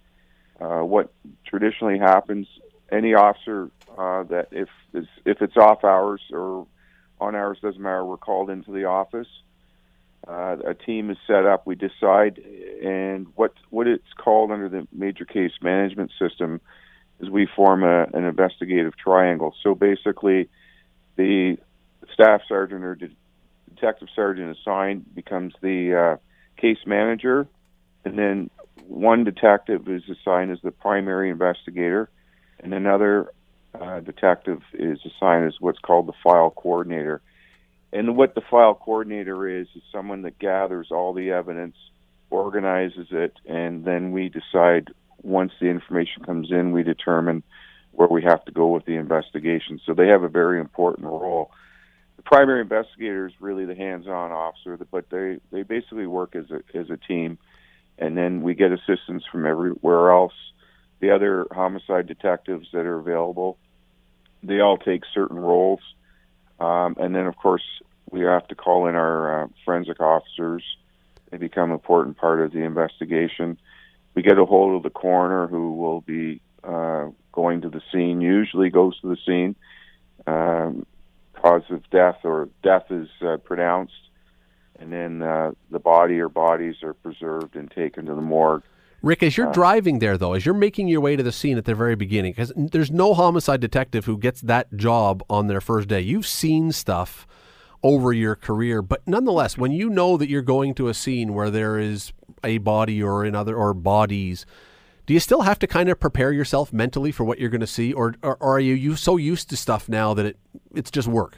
Speaker 6: uh, what traditionally happens, any officer uh, that if if it's off hours or on hours doesn't matter, we're called into the office. Uh, a team is set up. We decide, and what what it's called under the major case management system is we form a, an investigative triangle. So basically, the staff sergeant or de- detective sergeant assigned becomes the uh, case manager, and then one detective is assigned as the primary investigator, and another uh, detective is assigned as what's called the file coordinator. And what the file coordinator is is someone that gathers all the evidence, organizes it, and then we decide once the information comes in, we determine where we have to go with the investigation. So they have a very important role. The primary investigator is really the hands-on officer, but they they basically work as a as a team, and then we get assistance from everywhere else. The other homicide detectives that are available, they all take certain roles, um, and then of course we have to call in our uh, forensic officers. They become an important part of the investigation we get a hold of the coroner who will be uh, going to the scene, usually goes to the scene. Um, cause of death or death is uh, pronounced, and then uh, the body or bodies are preserved and taken to the morgue.
Speaker 2: Rick, as you're uh, driving there, though, as you're making your way to the scene at the very beginning, because there's no homicide detective who gets that job on their first day. You've seen stuff over your career. But nonetheless, when you know that you're going to a scene where there is a body or another or bodies, do you still have to kind of prepare yourself mentally for what you're going to see, or, or, or are you, you so used to stuff now that it it's just work?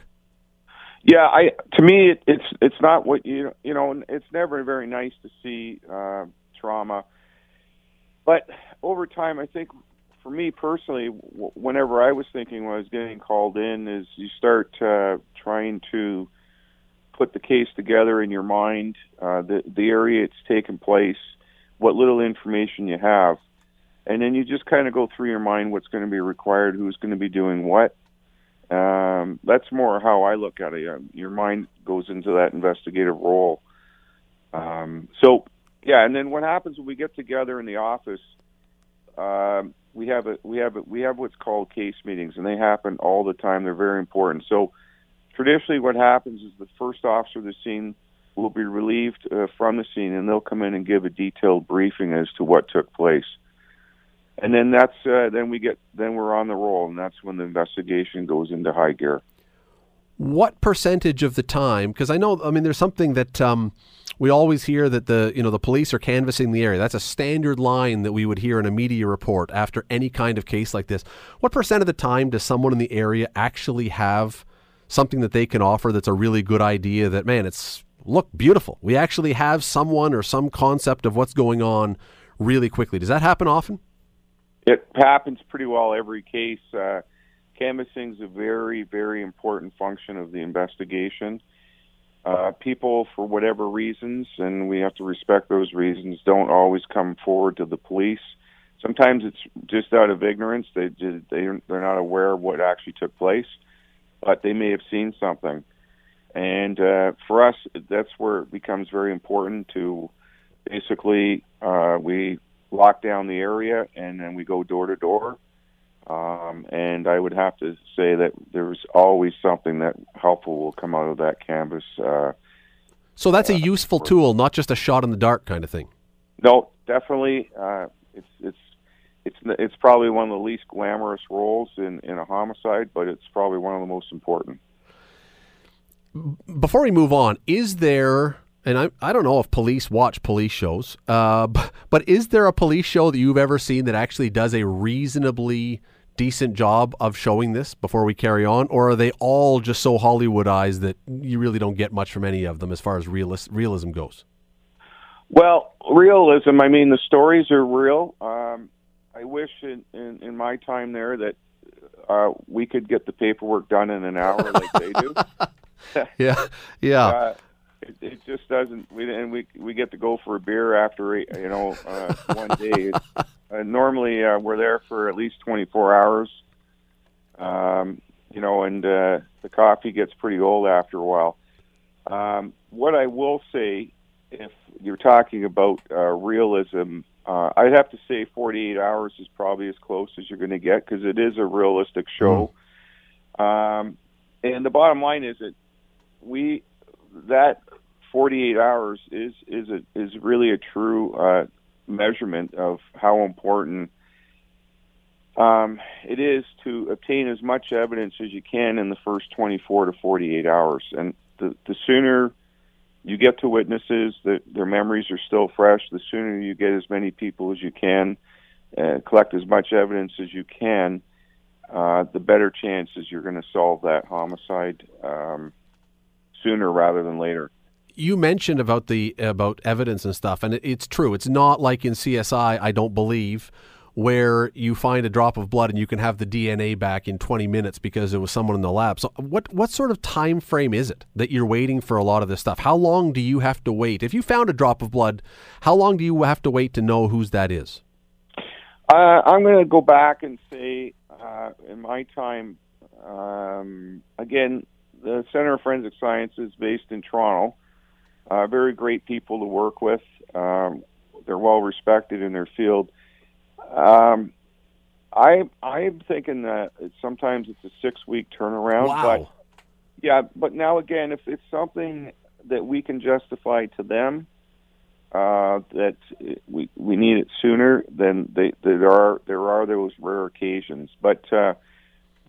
Speaker 6: Yeah, I to me it, it's it's not what you you know it's never very nice to see uh, trauma, but over time I think for me personally, whenever I was thinking when I was getting called in, is you start uh, trying to put the case together in your mind, uh, the the area it's taken place, what little information you have, and then you just kind of go through your mind what's going to be required, who's going to be doing what. Um, that's more how I look at it. Um, your mind goes into that investigative role. Um, so, yeah, and then what happens when we get together in the office? Um, we have a we have a, we have what's called case meetings, and they happen all the time. They're very important. So traditionally what happens is the first officer of the scene will be relieved uh, from the scene and they'll come in and give a detailed briefing as to what took place and then that's uh, then we get then we're on the roll and that's when the investigation goes into high gear
Speaker 2: what percentage of the time because i know i mean there's something that um, we always hear that the you know the police are canvassing the area that's a standard line that we would hear in a media report after any kind of case like this what percent of the time does someone in the area actually have something that they can offer that's a really good idea that, man, it's look beautiful. We actually have someone or some concept of what's going on really quickly. Does that happen often?
Speaker 6: It happens pretty well every case. Uh, canvassing is a very, very important function of the investigation. Uh, people, for whatever reasons, and we have to respect those reasons, don't always come forward to the police. Sometimes it's just out of ignorance; they they they're not aware of what actually took place but they may have seen something. And uh, for us, that's where it becomes very important to basically uh, we lock down the area and then we go door to door. Um, and I would have to say that there's always something that helpful will come out of that canvas. Uh,
Speaker 2: so that's a uh, useful tool, not just a shot in the dark kind of thing.
Speaker 6: No, definitely. Uh, it's it's it's it's probably one of the least glamorous roles in in a homicide, but it's probably one of the most important.
Speaker 2: Before we move on, is there and I, I don't know if police watch police shows, uh, [LAUGHS] but, but is there a police show that you've ever seen that actually does a reasonably decent job of showing this before we carry on? Or are they all just so Hollywoodized that you really don't get much from any of them as far as realis- realism goes?
Speaker 6: Well, realism, I mean, the stories are real. Um, I wish in, in, in my time there that uh, we could get the paperwork done in an hour like they do. [LAUGHS] [LAUGHS]
Speaker 2: yeah, yeah. Uh,
Speaker 6: it, it, just doesn't. We and we we get to go for a beer after you know uh, one day. [LAUGHS] Uh, normally, uh, we're there for at least 24 hours. Um, you know, and uh, the coffee gets pretty old after a while. Um, what I will say, if you're talking about uh, realism, uh, I'd have to say 48 hours is probably as close as you're going to get because it is a realistic show. Mm. Um, and the bottom line is that we that 48 hours is is a, is really a true uh, measurement of how important um, it is to obtain as much evidence as you can in the first 24 to 48 hours. And the, the sooner you get to witnesses that their memories are still fresh, the sooner you get as many people as you can, uh, collect as much evidence as you can, uh, the better chances you're going to solve that homicide um, sooner rather than later
Speaker 2: you mentioned about the about evidence and stuff, and it, it's true. It's not like in CSI, I don't believe, where you find a drop of blood and you can have the DNA back in 20 minutes because it was someone in the lab. So what what sort of time frame is it that you're waiting for a lot of this stuff? How long do you have to wait? If you found a drop of blood, how long do you have to wait to know whose that is?
Speaker 6: Uh, I'm going to go back and say, uh, in my time, um, again, the Center of Forensic Science is based in Toronto. Uh, very great people to work with. Um, they're well respected in their field. Um, I I'm thinking that sometimes it's a six week turnaround.
Speaker 2: Wow.
Speaker 6: But yeah, but now again, if it's something that we can justify to them uh, that we we need it sooner, then they, there are there are those rare occasions. But uh,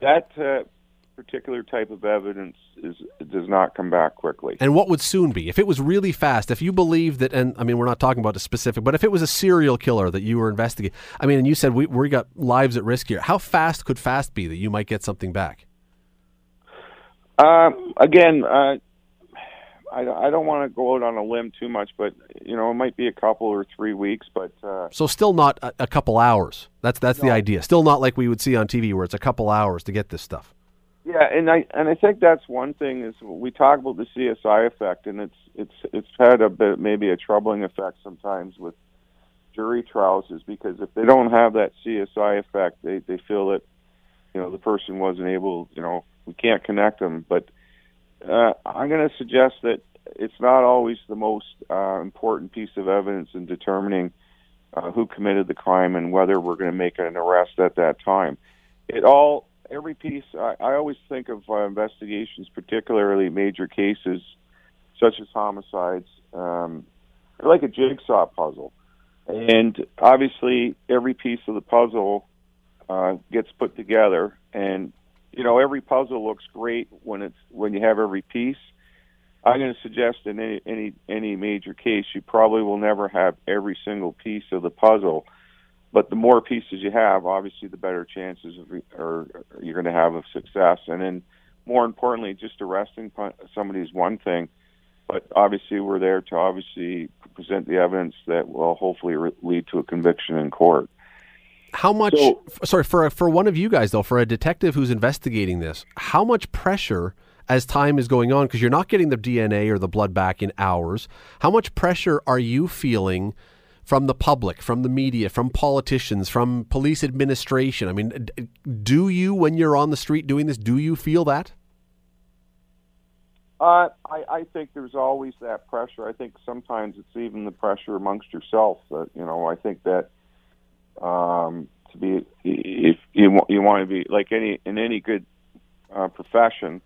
Speaker 6: that uh, particular type of evidence is does not come back quickly.
Speaker 2: And what would soon be if it was really fast? If you believe that, and I mean, we're not talking about a specific, but if it was a serial killer that you were investigating, I mean, and you said we we got lives at risk here. How fast could fast be that you might get something back?
Speaker 6: Uh, again, uh, I, I don't want to go out on a limb too much, but you know, it might be a couple or three weeks. But uh,
Speaker 2: so still not a, a couple hours. That's that's
Speaker 6: no.
Speaker 2: the idea. Still not like we would see on TV where it's a couple hours to get this stuff.
Speaker 6: Yeah, and I and I think that's one thing is we talk about the CSI effect, and it's it's it's had a bit maybe a troubling effect sometimes with jury trials, is because if they don't have that CSI effect, they they feel that you know the person wasn't able, you know, we can't connect them. But uh, I'm going to suggest that it's not always the most uh, important piece of evidence in determining uh, who committed the crime and whether we're going to make an arrest at that time. It all every piece. I, I always think of uh, investigations, particularly major cases such as homicides, um, like a jigsaw puzzle, and obviously every piece of the puzzle uh, gets put together. And you know, every puzzle looks great when it's when you have every piece. I'm going to suggest in any any any major case, you probably will never have every single piece of the puzzle but the more pieces you have, obviously, the better chances of, or you're going to have of success. And then, more importantly, just arresting somebody is one thing, but obviously, we're there to obviously present the evidence that will hopefully re- lead to a conviction in court.
Speaker 2: How much? So, sorry for for one of you guys though, for a detective who's investigating this, how much pressure? As time is going on, because you're not getting the DNA or the blood back in hours, how much pressure are you feeling from the public, from the media, from politicians, from police administration? I mean, do you, when you're on the street doing this, do you feel that?
Speaker 6: Uh, I, I think there's always that pressure. I think sometimes it's even the pressure amongst yourself. That you know, I think that um, to be if you want you want to be like any in any good uh, profession,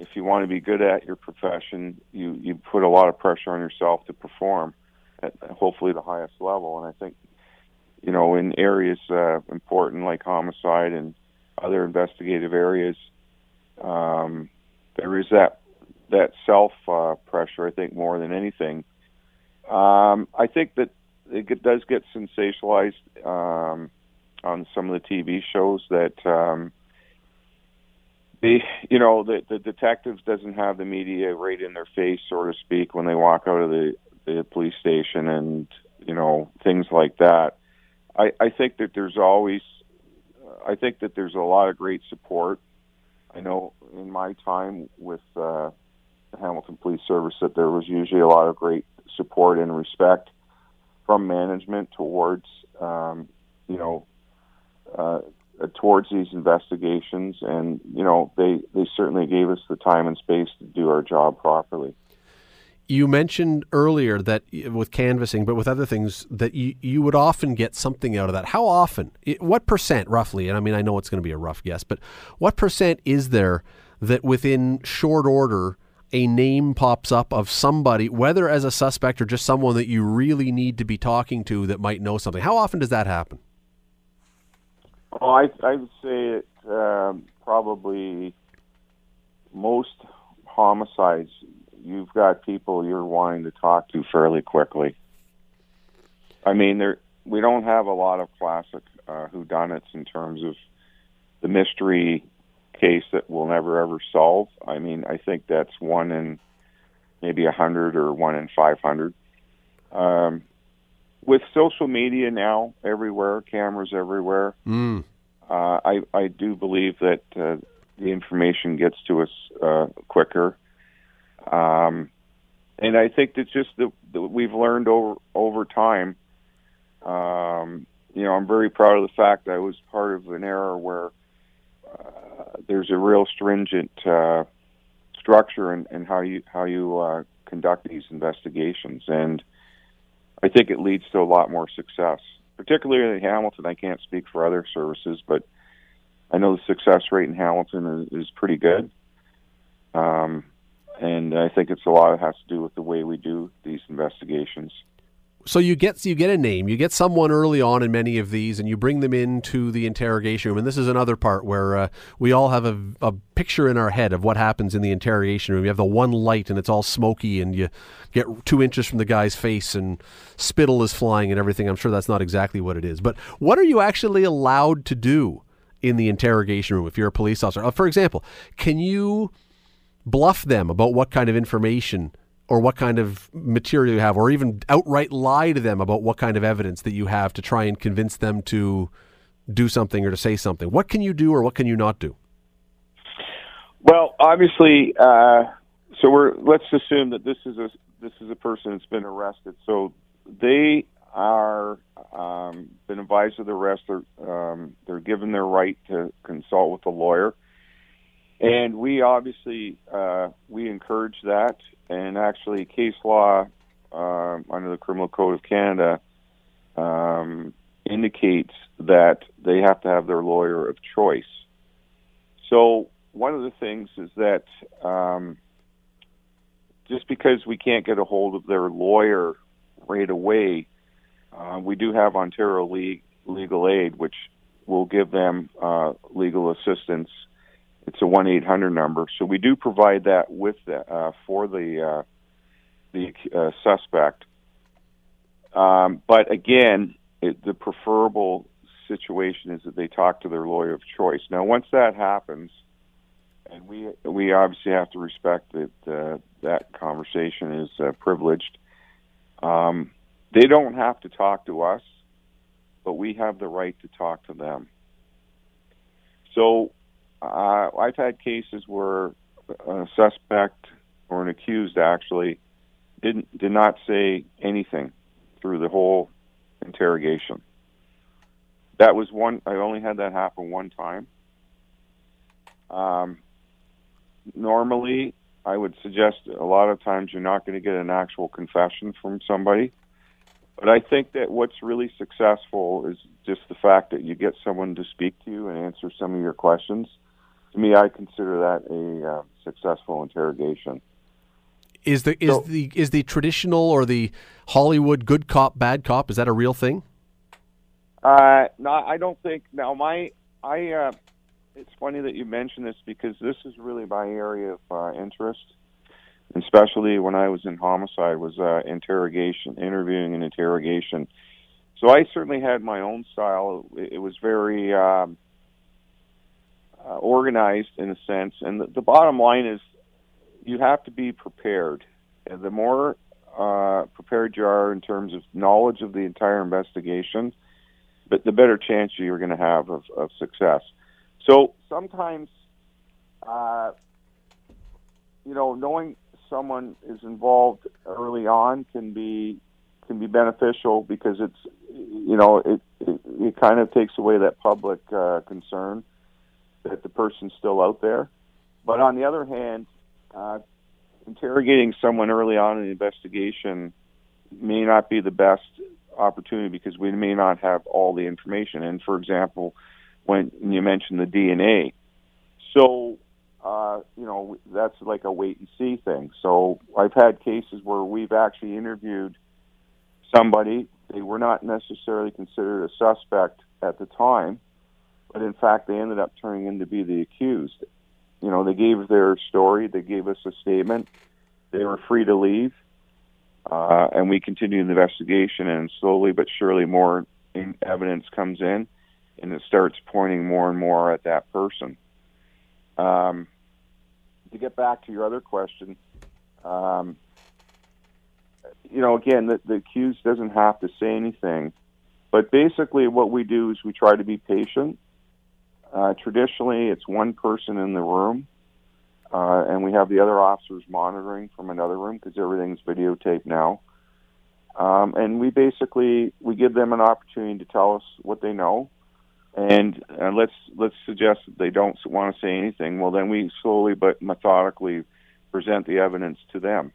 Speaker 6: if you want to be good at your profession, you you put a lot of pressure on yourself to perform at hopefully the highest level. And I think, you know, in areas uh, important like homicide and other investigative areas, um, there is that that self uh, pressure. I think more than anything. Um, I think that it does get sensationalized um, on some of the TV shows that um, the you know the the detectives doesn't have the media right in their face, so to speak, when they walk out of the the police station and you know things like that. I, I think that there's always, I think that there's a lot of great support. I know in my time with uh, the Hamilton Police Service that there was usually a lot of great support and respect from management towards um, you know, uh, towards these investigations, and you know, they they certainly gave us the time and space to do our job properly.
Speaker 2: You mentioned earlier that with canvassing, but with other things, that you, you would often get something out of that. How often? What percent, roughly? And I mean, I know it's going to be a rough guess, but what percent is there that within short order a name pops up of somebody, whether as a suspect or just someone that you really need to be talking to that might know something? How often does that happen?
Speaker 6: Oh, I, I would say it um, probably most homicides you've got people you're wanting to talk to fairly quickly. I mean, there we don't have a lot of classic uh, whodunits in terms of the mystery case that we'll never ever solve. I mean, I think that's one in maybe a hundred or one in five hundred. Um, with social media now everywhere, cameras everywhere,
Speaker 2: mm.
Speaker 6: uh, I I do believe that uh, the information gets to us uh, quicker. Um, and I think that's just that we've learned over over time. Um, you know, I'm very proud of the fact I was part of an era where uh, there's a real stringent uh, structure in, in how you how you uh, conduct these investigations, and I think it leads to a lot more success. Particularly in Hamilton, I can't speak for other services, but I know the success rate in Hamilton is, is pretty good. Um, and I think it's a lot it has to do with the way we do these investigations.
Speaker 2: So you get you get a name, you get someone early on in many of these, and you bring them into the interrogation room. And this is another part where uh, we all have a, a, picture in our head of what happens in the interrogation room. You have the one light, and it's all smoky, and you get two inches from the guy's face, and spittle is flying and everything. I'm sure that's not exactly what it is. But what are you actually allowed to do in the interrogation room if you're a police officer? Uh, for example, can you bluff them about what kind of information or what kind of material you have, or even outright lie to them about what kind of evidence that you have to try and convince them to do something or to say something. What can you do or what can you not do?
Speaker 6: Well, obviously, uh, so we're let's assume that this is a this is a person that's been arrested. So they are um, been advised of the arrest. They're um, they're given their right to consult with a lawyer and we obviously uh, we encourage that, and actually, case law uh, under the Criminal Code of Canada um, indicates that they have to have their lawyer of choice. So one of the things is that um, just because we can't get a hold of their lawyer right away, uh, we do have Ontario Legal Aid, which will give them uh, legal assistance it's a one eight hundred number. So we do provide that with the, uh, for the uh, the uh, suspect. Um, but again, it, the preferable situation is that they talk to their lawyer of choice. Now, once that happens, and we we obviously have to respect that uh, that conversation is uh, privileged. Um, they don't have to talk to us, but we have the right to talk to them. So uh, I've had cases where a suspect or an accused actually didn't did not say anything through the whole interrogation. That was one. I only had that happen one time. Um, normally, I would suggest a lot of times you're not going to get an actual confession from somebody. But I think that what's really successful is just the fact that you get someone to speak to you and answer some of your questions to me, I consider that a uh, successful interrogation.
Speaker 2: Is the is so, the is the traditional or the Hollywood good cop bad cop is that a real thing?
Speaker 6: Uh, no, I don't think. Now, my I uh, it's funny that you mention this because this is really my area of uh, interest, especially when I was in homicide was uh, interrogation, interviewing and interrogation. So I certainly had my own style. It, it was very. Um, uh, organized in a sense. And the, the, bottom line is, you have to be prepared. And the more uh, prepared you are in terms of knowledge of the entire investigation, but the better chance you're going to have of, of success. So sometimes, uh, you know, knowing someone is involved early on can be can be beneficial because it's you know it, it it kind of takes away that public uh, concern that the person's still out there. But on the other hand, uh, interrogating someone early on in the investigation may not be the best opportunity because we may not have all the information. And for example, when you mentioned the DNA, so uh, you know that's like a wait and see thing. So I've had cases where we've actually interviewed somebody. They were not necessarily considered a suspect at the time, but in fact they ended up turning in to be the accused. You know, they gave their story, they gave us a statement, they were free to leave, uh, and we continued the investigation. And slowly but surely, more evidence comes in, and it starts pointing more and more at that person. Um, to get back to your other question, um, you know, again, the, the accused doesn't have to say anything, but basically, what we do is we try to be patient. Uh, traditionally, it's one person in the room, uh, and we have the other officers monitoring from another room because everything's videotaped now. Um, and we basically we give them an opportunity to tell us what they know, and uh, let's let's suggest that they don't want to say anything. Well, then we slowly but methodically present the evidence to them,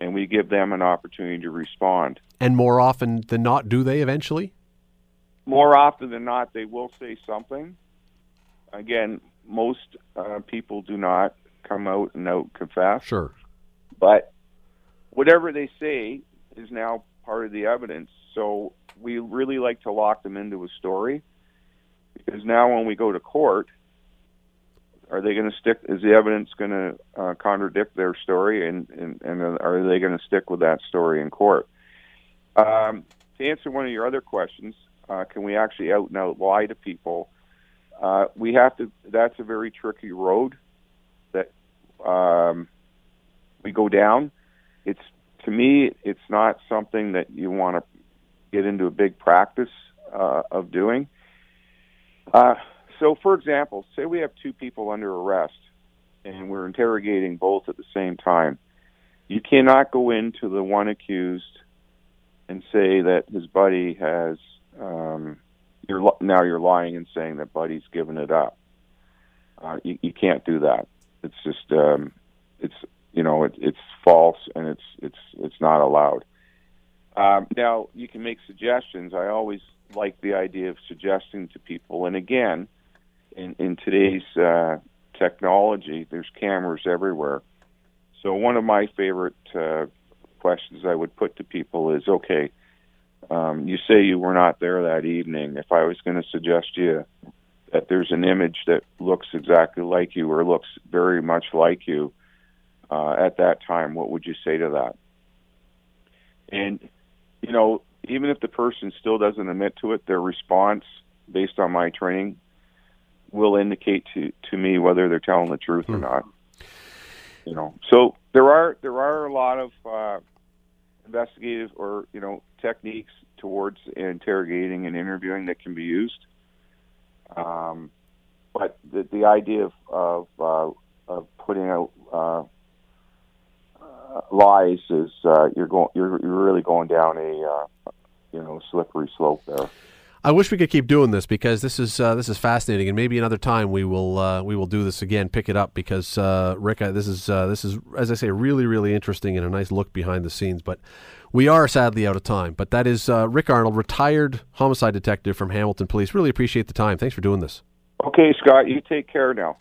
Speaker 6: and we give them an opportunity to respond.
Speaker 2: And more often than not, do they eventually?
Speaker 6: More often than not, they will say something. Again, most uh, people do not come out and out confess.
Speaker 2: Sure.
Speaker 6: But whatever they say is now part of the evidence. So we really like to lock them into a story because now when we go to court, are they going to stick? Is the evidence going to uh, contradict their story, and, and, and are they going to stick with that story in court? Um, to answer one of your other questions, uh, can we actually out and out lie to people? Uh, we have to. That's a very tricky road that um, we go down. It's to me, it's not something that you want to get into a big practice uh, of doing. Uh, so, for example, say we have two people under arrest and we're interrogating both at the same time. You cannot go into the one accused and say that his buddy has. Um, you're now you're lying and saying that buddy's given it up. Uh, you, you can't do that. It's just um, it's you know it, it's false and it's it's it's not allowed. Um, now you can make suggestions. I always like the idea of suggesting to people. And again, in in today's uh, technology, there's cameras everywhere. So one of my favorite uh, questions I would put to people is, okay, um, you say you were not there that evening. If I was going to suggest to you that there's an image that looks exactly like you or looks very much like you uh, at that time, what would you say to that? And you know, even if the person still doesn't admit to it, their response, based on my training, will indicate to to me whether they're telling the truth or not. You know, so there are there are a lot of uh, investigative or you know techniques towards interrogating and interviewing that can be used. Um, but the the idea of of, uh, of putting out uh, uh, lies is uh, you're going you're you're really going down a uh, you know slippery slope there.
Speaker 2: I wish we could keep doing this because this is uh, this is fascinating, and maybe another time we will uh, we will do this again, pick it up because uh, Rick, this is this is as I say, really really interesting and a nice look behind the scenes. But we are sadly out of time. But that is uh, Rick Arnold, retired homicide detective from Hamilton Police. Really appreciate the time. Thanks for doing this.
Speaker 6: Okay, Scott, you take care now.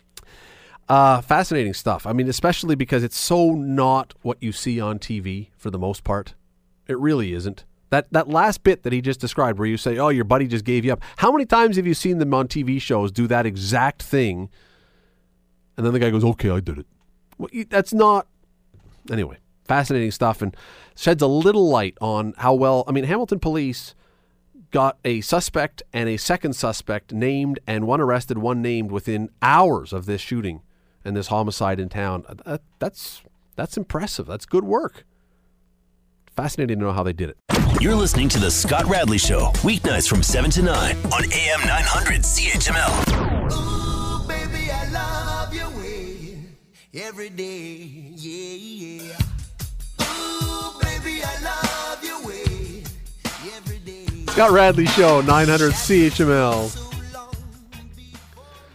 Speaker 2: Uh, fascinating stuff. I mean, especially because it's so not what you see on TV for the most part. It really isn't. That that last bit that he just described, where you say, "Oh, your buddy just gave you up." How many times have you seen them on TV shows do that exact thing? And then the guy goes, "Okay, I did it." Well, that's not. Anyway, fascinating stuff, and sheds a little light on how well. I mean, Hamilton Police got a suspect and a second suspect named, and one arrested, one named within hours of this shooting and this homicide in town. Uh, that, that's that's impressive. That's good work. Fascinating to know how they did it.
Speaker 1: You're listening to The Scott Radley Show, weeknights from 7 to 9 on AM 900 CHML.
Speaker 7: Ooh, baby,
Speaker 2: Scott Radley Show, 900 CHML.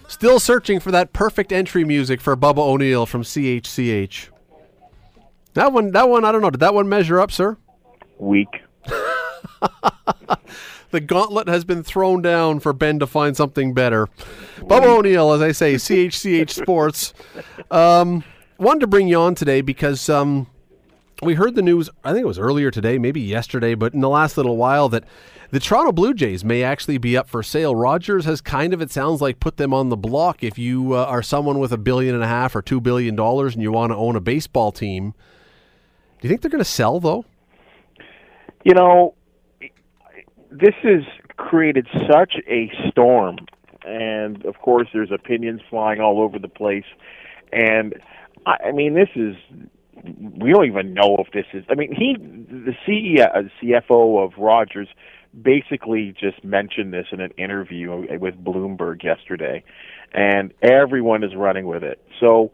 Speaker 2: Still searching for that perfect entry music for Bubba O'Neill from CHCH. That one, that one, I don't know. Did that one measure up, sir?
Speaker 8: Weak. [LAUGHS]
Speaker 2: The gauntlet has been thrown down for Ben to find something better. Bubba O'Neill, as I say, [LAUGHS] CHCH Sports. Um, wanted to bring you on today because um, we heard the news, I think it was earlier today, maybe yesterday, but in the last little while, that the Toronto Blue Jays may actually be up for sale. Rogers has kind of, it sounds like, put them on the block. If you uh, are someone with a billion and a half or two billion dollars and you want to own a baseball team, do you think they're going to sell, though?
Speaker 8: You know, this has created such a storm, and of course, there's opinions flying all over the place. And I, I mean, this is we don't even know if this is. I mean, he, the CEO, CFO of Rogers, basically just mentioned this in an interview with Bloomberg yesterday, and everyone is running with it. So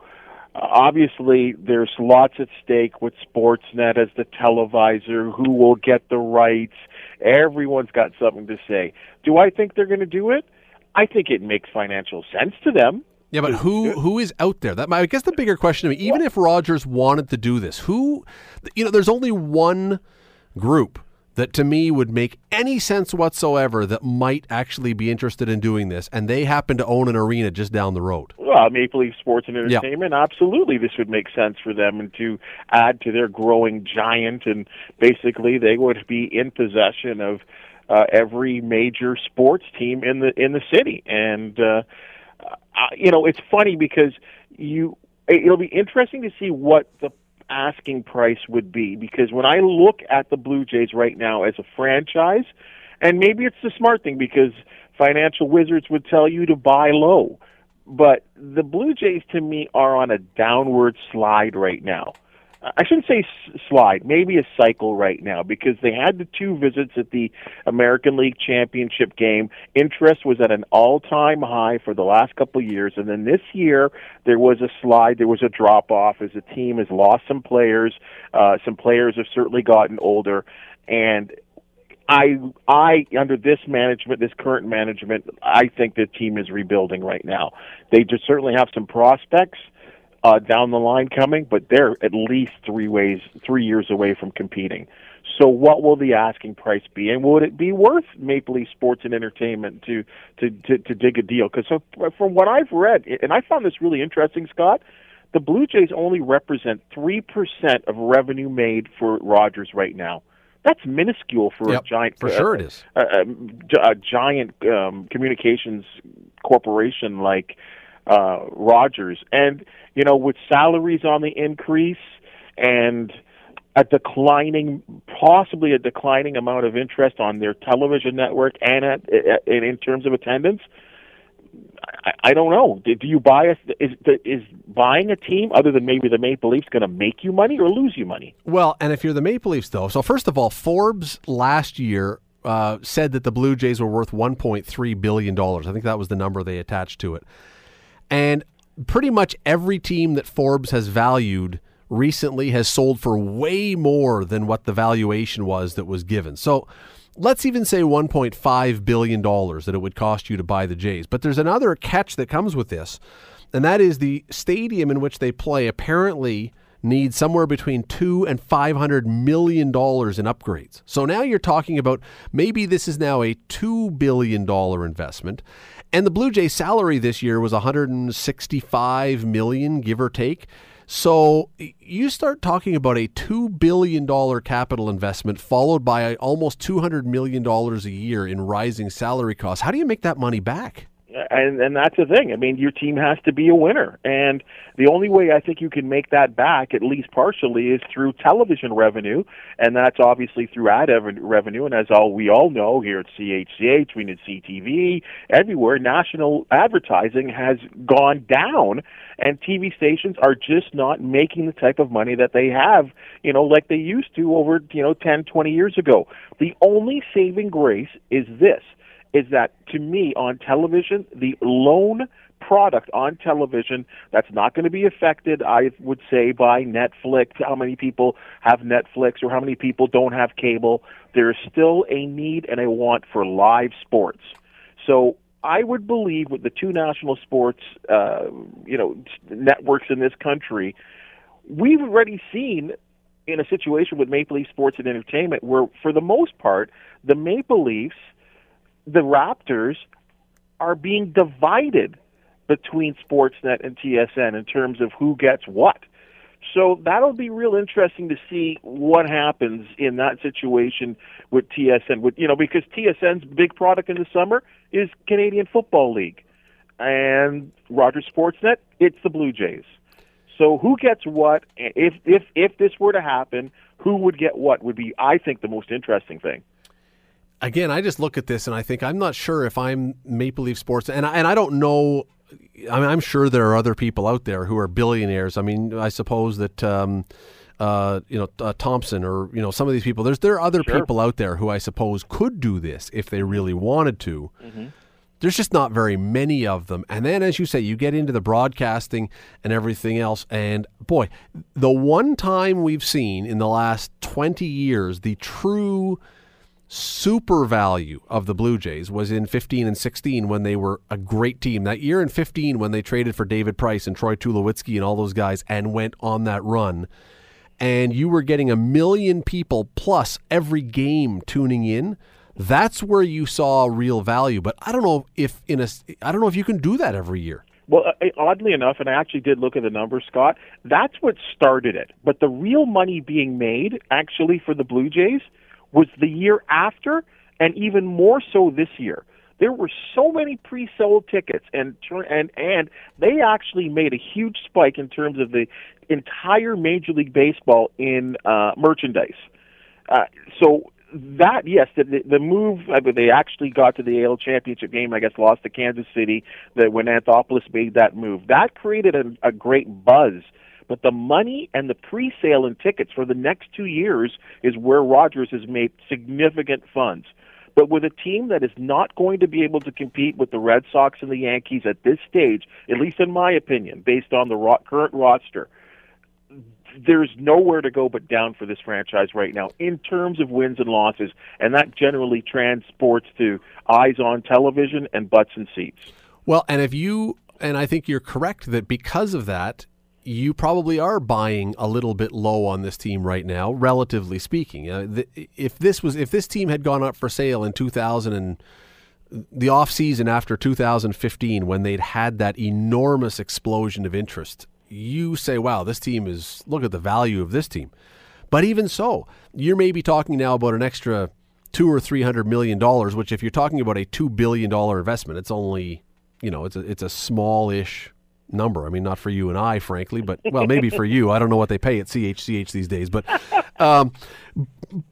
Speaker 8: obviously, there's lots at stake with Sportsnet as the televisor, who will get the rights. Everyone's got something to say. Do I think they're going to do it? I think it makes financial sense to them.
Speaker 2: Yeah, but who who is out there? That I guess the bigger question to me, even if Rogers wanted to do this, who, you know, there's only one group that to me would make any sense whatsoever that might actually be interested in doing this, and they happen to own an arena just down the road.
Speaker 8: Well, Maple Leaf Sports and Entertainment, absolutely, this would make sense for them and to add to their growing giant, and basically they would be in possession of uh, every major sports team in the in the city, and uh, uh, you know it's funny because you it'll be interesting to see what the asking price would be because when I look at the Blue Jays right now as a franchise, and maybe it's the smart thing because financial wizards would tell you to buy low, but the Blue Jays to me are on a downward slide right now. I shouldn't say slide, maybe a cycle right now because they had the two visits at the American League Championship game. Interest was at an all-time high for the last couple of years, and then this year there was a slide, there was a drop off as the team has lost some players. Uh, some players have certainly gotten older, and I, I under this management, this current management, I think the team is rebuilding right now. They just certainly have some prospects uh, down the line coming, but they're at least three ways, three years away from competing. So, what will the asking price be, and would it be worth Maple Leaf Sports and Entertainment to to to, to dig a deal? Because so, from what I've read, and I found this really interesting, Scott, the Blue Jays only represent three percent of revenue made for Rogers right now. That's minuscule for
Speaker 2: Yep,
Speaker 8: a giant.
Speaker 2: for sure it is.
Speaker 8: A, a, a giant um, communications corporation like uh, Rogers, and you know, with salaries on the increase and a declining, possibly a declining amount of interest on their television network and at, and in terms of attendance. I, I don't know. Do do you buy a, is is buying a team other than maybe the Maple Leafs going to make you money or lose you money?
Speaker 2: Well, and if you're the Maple Leafs, though, so first of all, Forbes last year uh, said that the Blue Jays were worth 1.3 billion dollars. I think that was the number they attached to it, and pretty much every team that Forbes has valued recently has sold for way more than what the valuation was that was given. So let's even say 1.5 billion dollars that it would cost you to buy the Jays. But there's another catch that comes with this, and that is the stadium in which they play apparently needs somewhere between two and five hundred million dollars in upgrades. So now you're talking about maybe this is now a two billion dollar investment, and the Blue Jays salary this year was 165 million, give or take. So you start talking about a two billion dollar capital investment, followed by almost two hundred million dollars a year in rising salary costs. How do you make that money back?
Speaker 8: And and that's the thing. I mean, your team has to be a winner, and the only way I think you can make that back, at least partially, is through television revenue, and that's obviously through ad ev- revenue. And as all we all know here at CHCH, we need CTV everywhere. National advertising has gone down, and TV stations are just not making the type of money that they have, you know, like they used to over you know ten, twenty years ago. The only saving grace is this is that to me on television, the lone product on television that's not going to be affected, I would say, by Netflix, how many people have Netflix or how many people don't have cable. There is still a need and a want for live sports. So I would believe with the two national sports, uh, you know, networks in this country, we've already seen in a situation with Maple Leaf Sports and Entertainment where, for the most part, the Maple Leafs, the Raptors, are being divided between Sportsnet and TSN in terms of who gets what. So that'll be real interesting to see what happens in that situation with TSN. With you know, because TSN's big product in the summer is Canadian Football League, and Rogers Sportsnet, it's the Blue Jays. So who gets what? If if if this were to happen, who would get what? Would be, I think, the most interesting thing.
Speaker 2: Again, I just look at this and I think I'm not sure if I'm Maple Leaf Sports, and I, and I don't know. I mean, I'm sure there are other people out there who are billionaires. I mean, I suppose that. Um, uh, you know uh, Thompson or you know some of these people. There's there are other
Speaker 8: Sure.
Speaker 2: people out there who I suppose could do this if they really wanted to.
Speaker 8: Mm-hmm.
Speaker 2: There's just not very many of them. And then, as you say, you get into the broadcasting and everything else. And boy, the one time we've seen in the last 20 years the true super value of the Blue Jays was in 15 and 16 when they were a great team. That year in 15 when they traded for David Price and Troy Tulowitzki and all those guys and went on that run. And you were getting a million people plus every game tuning in. That's where you saw real value. But I don't know if in a I don't know if you can do that every year.
Speaker 8: Well, uh, oddly enough, and I actually did look at the numbers, Scott, that's what started it. But the real money being made, actually, for the Blue Jays was the year after, and even more so this year. There were so many pre-sold tickets, and and and they actually made a huge spike in terms of the entire Major League Baseball in uh, merchandise. Uh, so that yes, the, the, move I mean, they actually got to the AL championship game. I guess lost to Kansas City. That when Anthopoulos made that move, that created a, a great buzz. But the money and the pre-sale and tickets for the next two years is where Rogers has made significant funds. But with a team that is not going to be able to compete with the Red Sox and the Yankees at this stage, at least in my opinion, based on the ro- current roster, there's nowhere to go but down for this franchise right now in terms of wins and losses, and that generally transports to eyes on television and butts and seats.
Speaker 2: Well, and if you and I think you're correct that because of that, you probably are buying a little bit low on this team right now, relatively speaking. Uh, if this was if this team had gone up for sale in 2000 and the off season after 2015 when they'd had that enormous explosion of interest, you say, "Wow, this team is look at the value of this team." But even so, you're maybe talking now about an extra two or three hundred million dollars, which if you're talking about a two billion dollar investment, it's only you know it's a it's a small-ish number. I mean, not for you and I, frankly, but [LAUGHS] well, maybe for you. I don't know what they pay at CHCH these days, but um,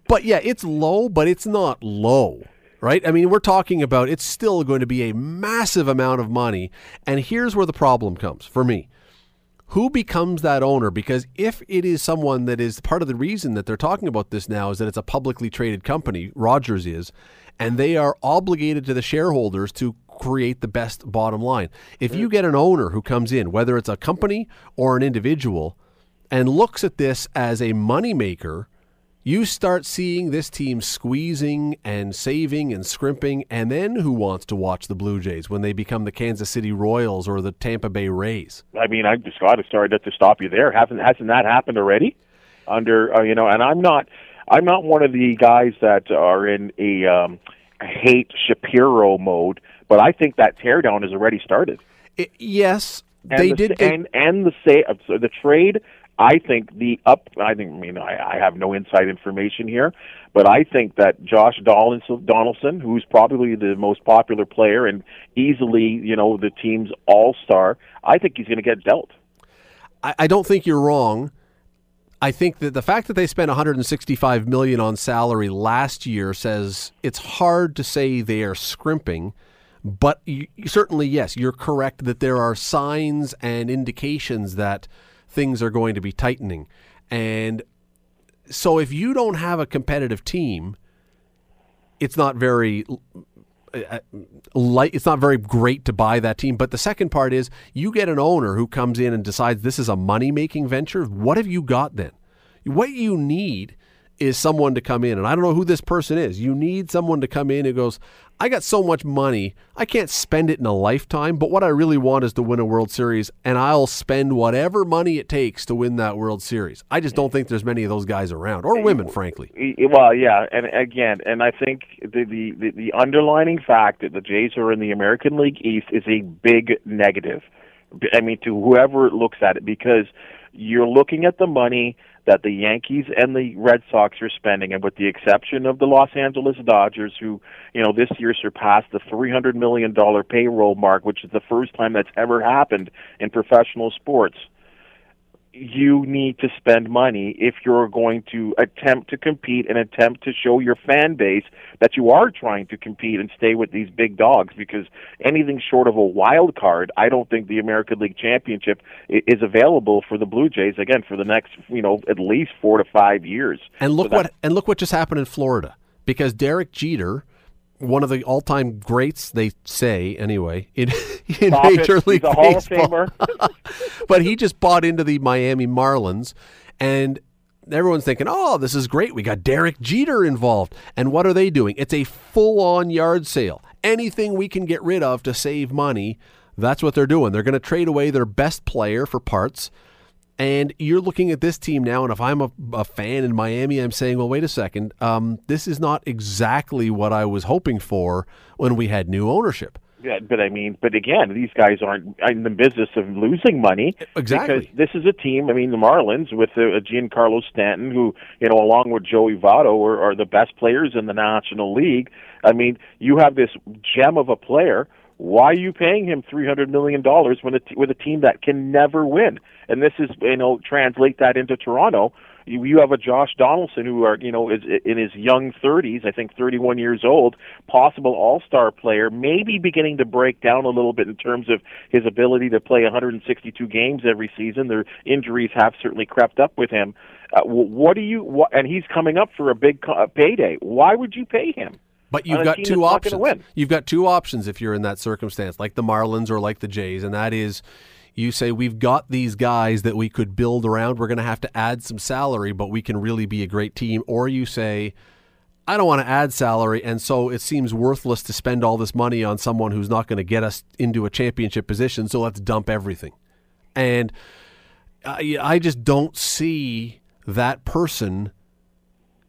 Speaker 2: but yeah, it's low, but it's not low. Right? I mean, we're talking about it's still going to be a massive amount of money. And here's where the problem comes for me who becomes that owner? Because if it is someone that is part of the reason that they're talking about this now is that it's a publicly traded company, Rogers is, and they are obligated to the shareholders to create the best bottom line. If you get an owner who comes in, whether it's a company or an individual, and looks at this as a moneymaker, you start seeing this team squeezing and saving and scrimping, and then who wants to watch the Blue Jays when they become the Kansas City Royals or the Tampa Bay Rays?
Speaker 8: I mean, I just got to sorry that to stop you there. Hasn't hasn't that happened already? Under uh, you know, and I'm not I'm not one of the guys that are in a um, hate Shapiro mode, but I think that teardown has already started.
Speaker 2: I- yes,
Speaker 8: And
Speaker 2: they
Speaker 8: the,
Speaker 2: did. get-
Speaker 8: and and the say uh, so the trade. I think the up. I think. I mean, I, I have no inside information here, but I think that Josh Donaldson, Donaldson, who's probably the most popular player and easily, you know, the team's all star. I think he's going to get dealt.
Speaker 2: I, I don't think you're wrong. I think that the fact that they spent 165 million on salary last year says it's hard to say they are scrimping, but you, certainly yes, you're correct that there are signs and indications that things are going to be tightening. And so if you don't have a competitive team, it's not very uh, light. It's not very great to buy that team. But the second part is you get an owner who comes in and decides this is a money making venture. What have you got then? What you need is someone to come in, and I don't know who this person is. You need someone to come in who goes, I got so much money, I can't spend it in a lifetime, but what I really want is to win a World Series, and I'll spend whatever money it takes to win that World Series. I just don't think there's many of those guys around, or women, frankly.
Speaker 8: Well, yeah, and again, and I think the, the the underlining fact that the Jays are in the American League East is a big negative. I mean, to whoever looks at it, because you're looking at the money that the Yankees and the Red Sox are spending, and with the exception of the Los Angeles Dodgers, who you know this year surpassed the 300 million dollar payroll mark, which is the first time that's ever happened in professional sports you need to spend money if you're going to attempt to compete and attempt to show your fan base that you are trying to compete and stay with these big dogs because anything short of a wild card I don't think the American League Championship is available for the Blue Jays again for the next you know at least 4 to 5 years.
Speaker 2: And look
Speaker 8: So that-
Speaker 2: what and look what just happened in Florida because Derek Jeter, one of the all-time greats, they say anyway, in, [LAUGHS] in
Speaker 8: Stop it.
Speaker 2: Major
Speaker 8: He's
Speaker 2: League
Speaker 8: a Hall of
Speaker 2: Baseball.
Speaker 8: Famer. [LAUGHS]
Speaker 2: but he just bought into the Miami Marlins, and everyone's thinking, "Oh, this is great. We got Derek Jeter involved." And what are they doing? It's a full-on yard sale. Anything we can get rid of to save money, that's what they're doing. They're going to trade away their best player for parts. And you're looking at this team now, and if I'm a, a fan in Miami, I'm saying, well, wait a second. Um, this is not exactly what I was hoping for when we had new ownership.
Speaker 8: Yeah, but I mean, but again, these guys aren't in the business of losing money.
Speaker 2: Exactly.
Speaker 8: Because this is a team. I mean, the Marlins with uh, Giancarlo Stanton, who you know, along with Joey Votto, are, are the best players in the National League. I mean, you have this gem of a player. Why are you paying him three hundred million dollars when a t- with a team that can never win? And this is, you know, translate that into Toronto. You, you have a Josh Donaldson who are, you know, is in his young 30s, I think 31 years old, possible All-Star player, maybe beginning to break down a little bit in terms of his ability to play 162 games every season. Their injuries have certainly crept up with him. Uh, what do you? What, and he's coming up for a big payday. Why would you pay him?
Speaker 2: But you've got two
Speaker 8: that's not gonna
Speaker 2: options. You've got two options if you're in that circumstance, like the Marlins or like the Jays, and that is you say we've got these guys that we could build around. We're going to have to add some salary, but we can really be a great team. Or you say, I don't want to add salary, and so it seems worthless to spend all this money on someone who's not going to get us into a championship position. So let's dump everything. And I, I just don't see that person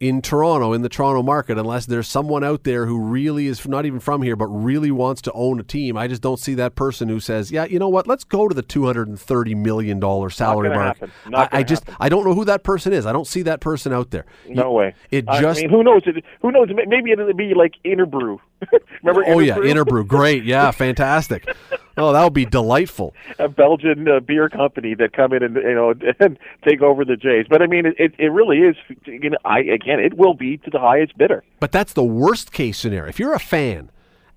Speaker 2: in Toronto, in the Toronto market, unless there's someone out there who really is not even from here, but really wants to own a team. I just don't see that person who says, "Yeah, you know what? Let's go to the two hundred and thirty million dollar salary mark." I, I just,
Speaker 8: happen.
Speaker 2: I don't know who that person is. I don't see that person out there.
Speaker 8: No
Speaker 2: You-
Speaker 8: way.
Speaker 2: It
Speaker 8: I
Speaker 2: just.
Speaker 8: mean, who knows? It- Who knows? Maybe it'll be like Interbrew. [LAUGHS] Remember?
Speaker 2: oh yeah,
Speaker 8: Interbrew?
Speaker 2: Interbrew, great, yeah, [LAUGHS] fantastic. Oh, that would be delightful.
Speaker 8: a Belgian uh, beer company that come in and you know [LAUGHS] and take over the Jays. But I mean, it it, it really is. You know, I again, it will be to the highest bidder.
Speaker 2: But that's the worst case scenario. If you're a fan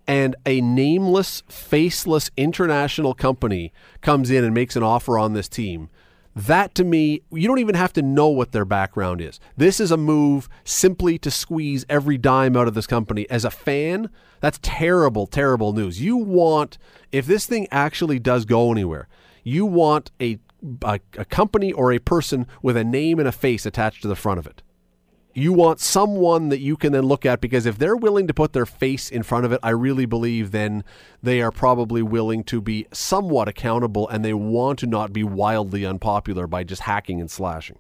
Speaker 2: and a nameless, faceless international company comes in and makes an offer on this team, that to me, you don't even have to know what their background is. This is a move simply to squeeze every dime out of this company. As a fan, that's terrible, terrible news. You want, if this thing actually does go anywhere, you want a, a, a company or a person with a name and a face attached to the front of it you want someone that you can then look at because if they're willing to put their face in front of it, I really believe then they are probably willing to be somewhat accountable and they want to not be wildly unpopular by just hacking and slashing.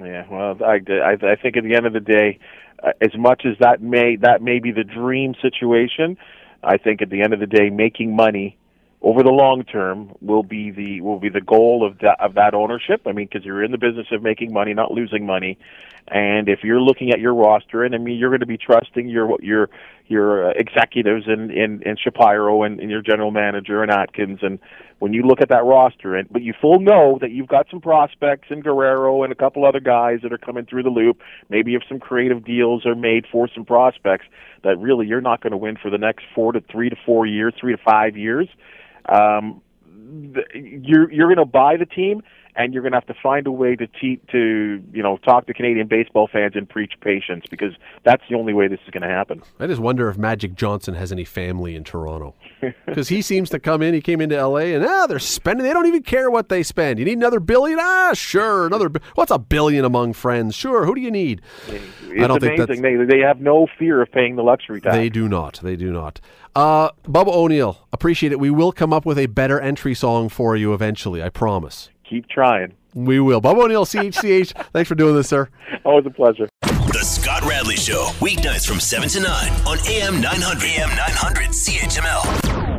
Speaker 8: Yeah, well, I, I, I think at the end of the day, uh, as much as that may that may be the dream situation, I think at the end of the day, making money over the long term will be the will be the goal of that of that ownership. I mean, because you're in the business of making money, not losing money. And if you're looking at your roster, and I mean, you're going to be trusting your your your uh, executives and and and Shapiro and, and your general manager and Atkins, and when you look at that roster, and but you full know that you've got some prospects and Guerrero and a couple other guys that are coming through the loop. Maybe if some creative deals are made for some prospects, that really you're not going to win for the next four to three to four years, three to five years. Um, you're you're going to buy the team, and you're going to have to find a way to te- to you know talk to Canadian baseball fans and preach patience because that's the only way this is going to happen.
Speaker 2: I just wonder if Magic Johnson has any family in Toronto. [LAUGHS] Because he seems to come in, he came into LA and ah, they're spending, they don't even care what they spend. You need another billion? Ah, sure, another, what's a billion among friends? Sure, who do you need?
Speaker 8: It's
Speaker 2: I don't
Speaker 8: amazing.
Speaker 2: that's,
Speaker 8: They they have no fear of paying the luxury tax.
Speaker 2: they do not, they do not. Uh, Bubba O'Neill, appreciate it. We will come up with a better entry song for you eventually, I promise.
Speaker 8: Keep trying.
Speaker 2: We will. Bubba O'Neill, CHCH, [LAUGHS] thanks for doing this, sir.
Speaker 8: Always a pleasure.
Speaker 1: The Scott Radley Show, weeknights from 7 to 9 on AM 900. AM 900 CHML.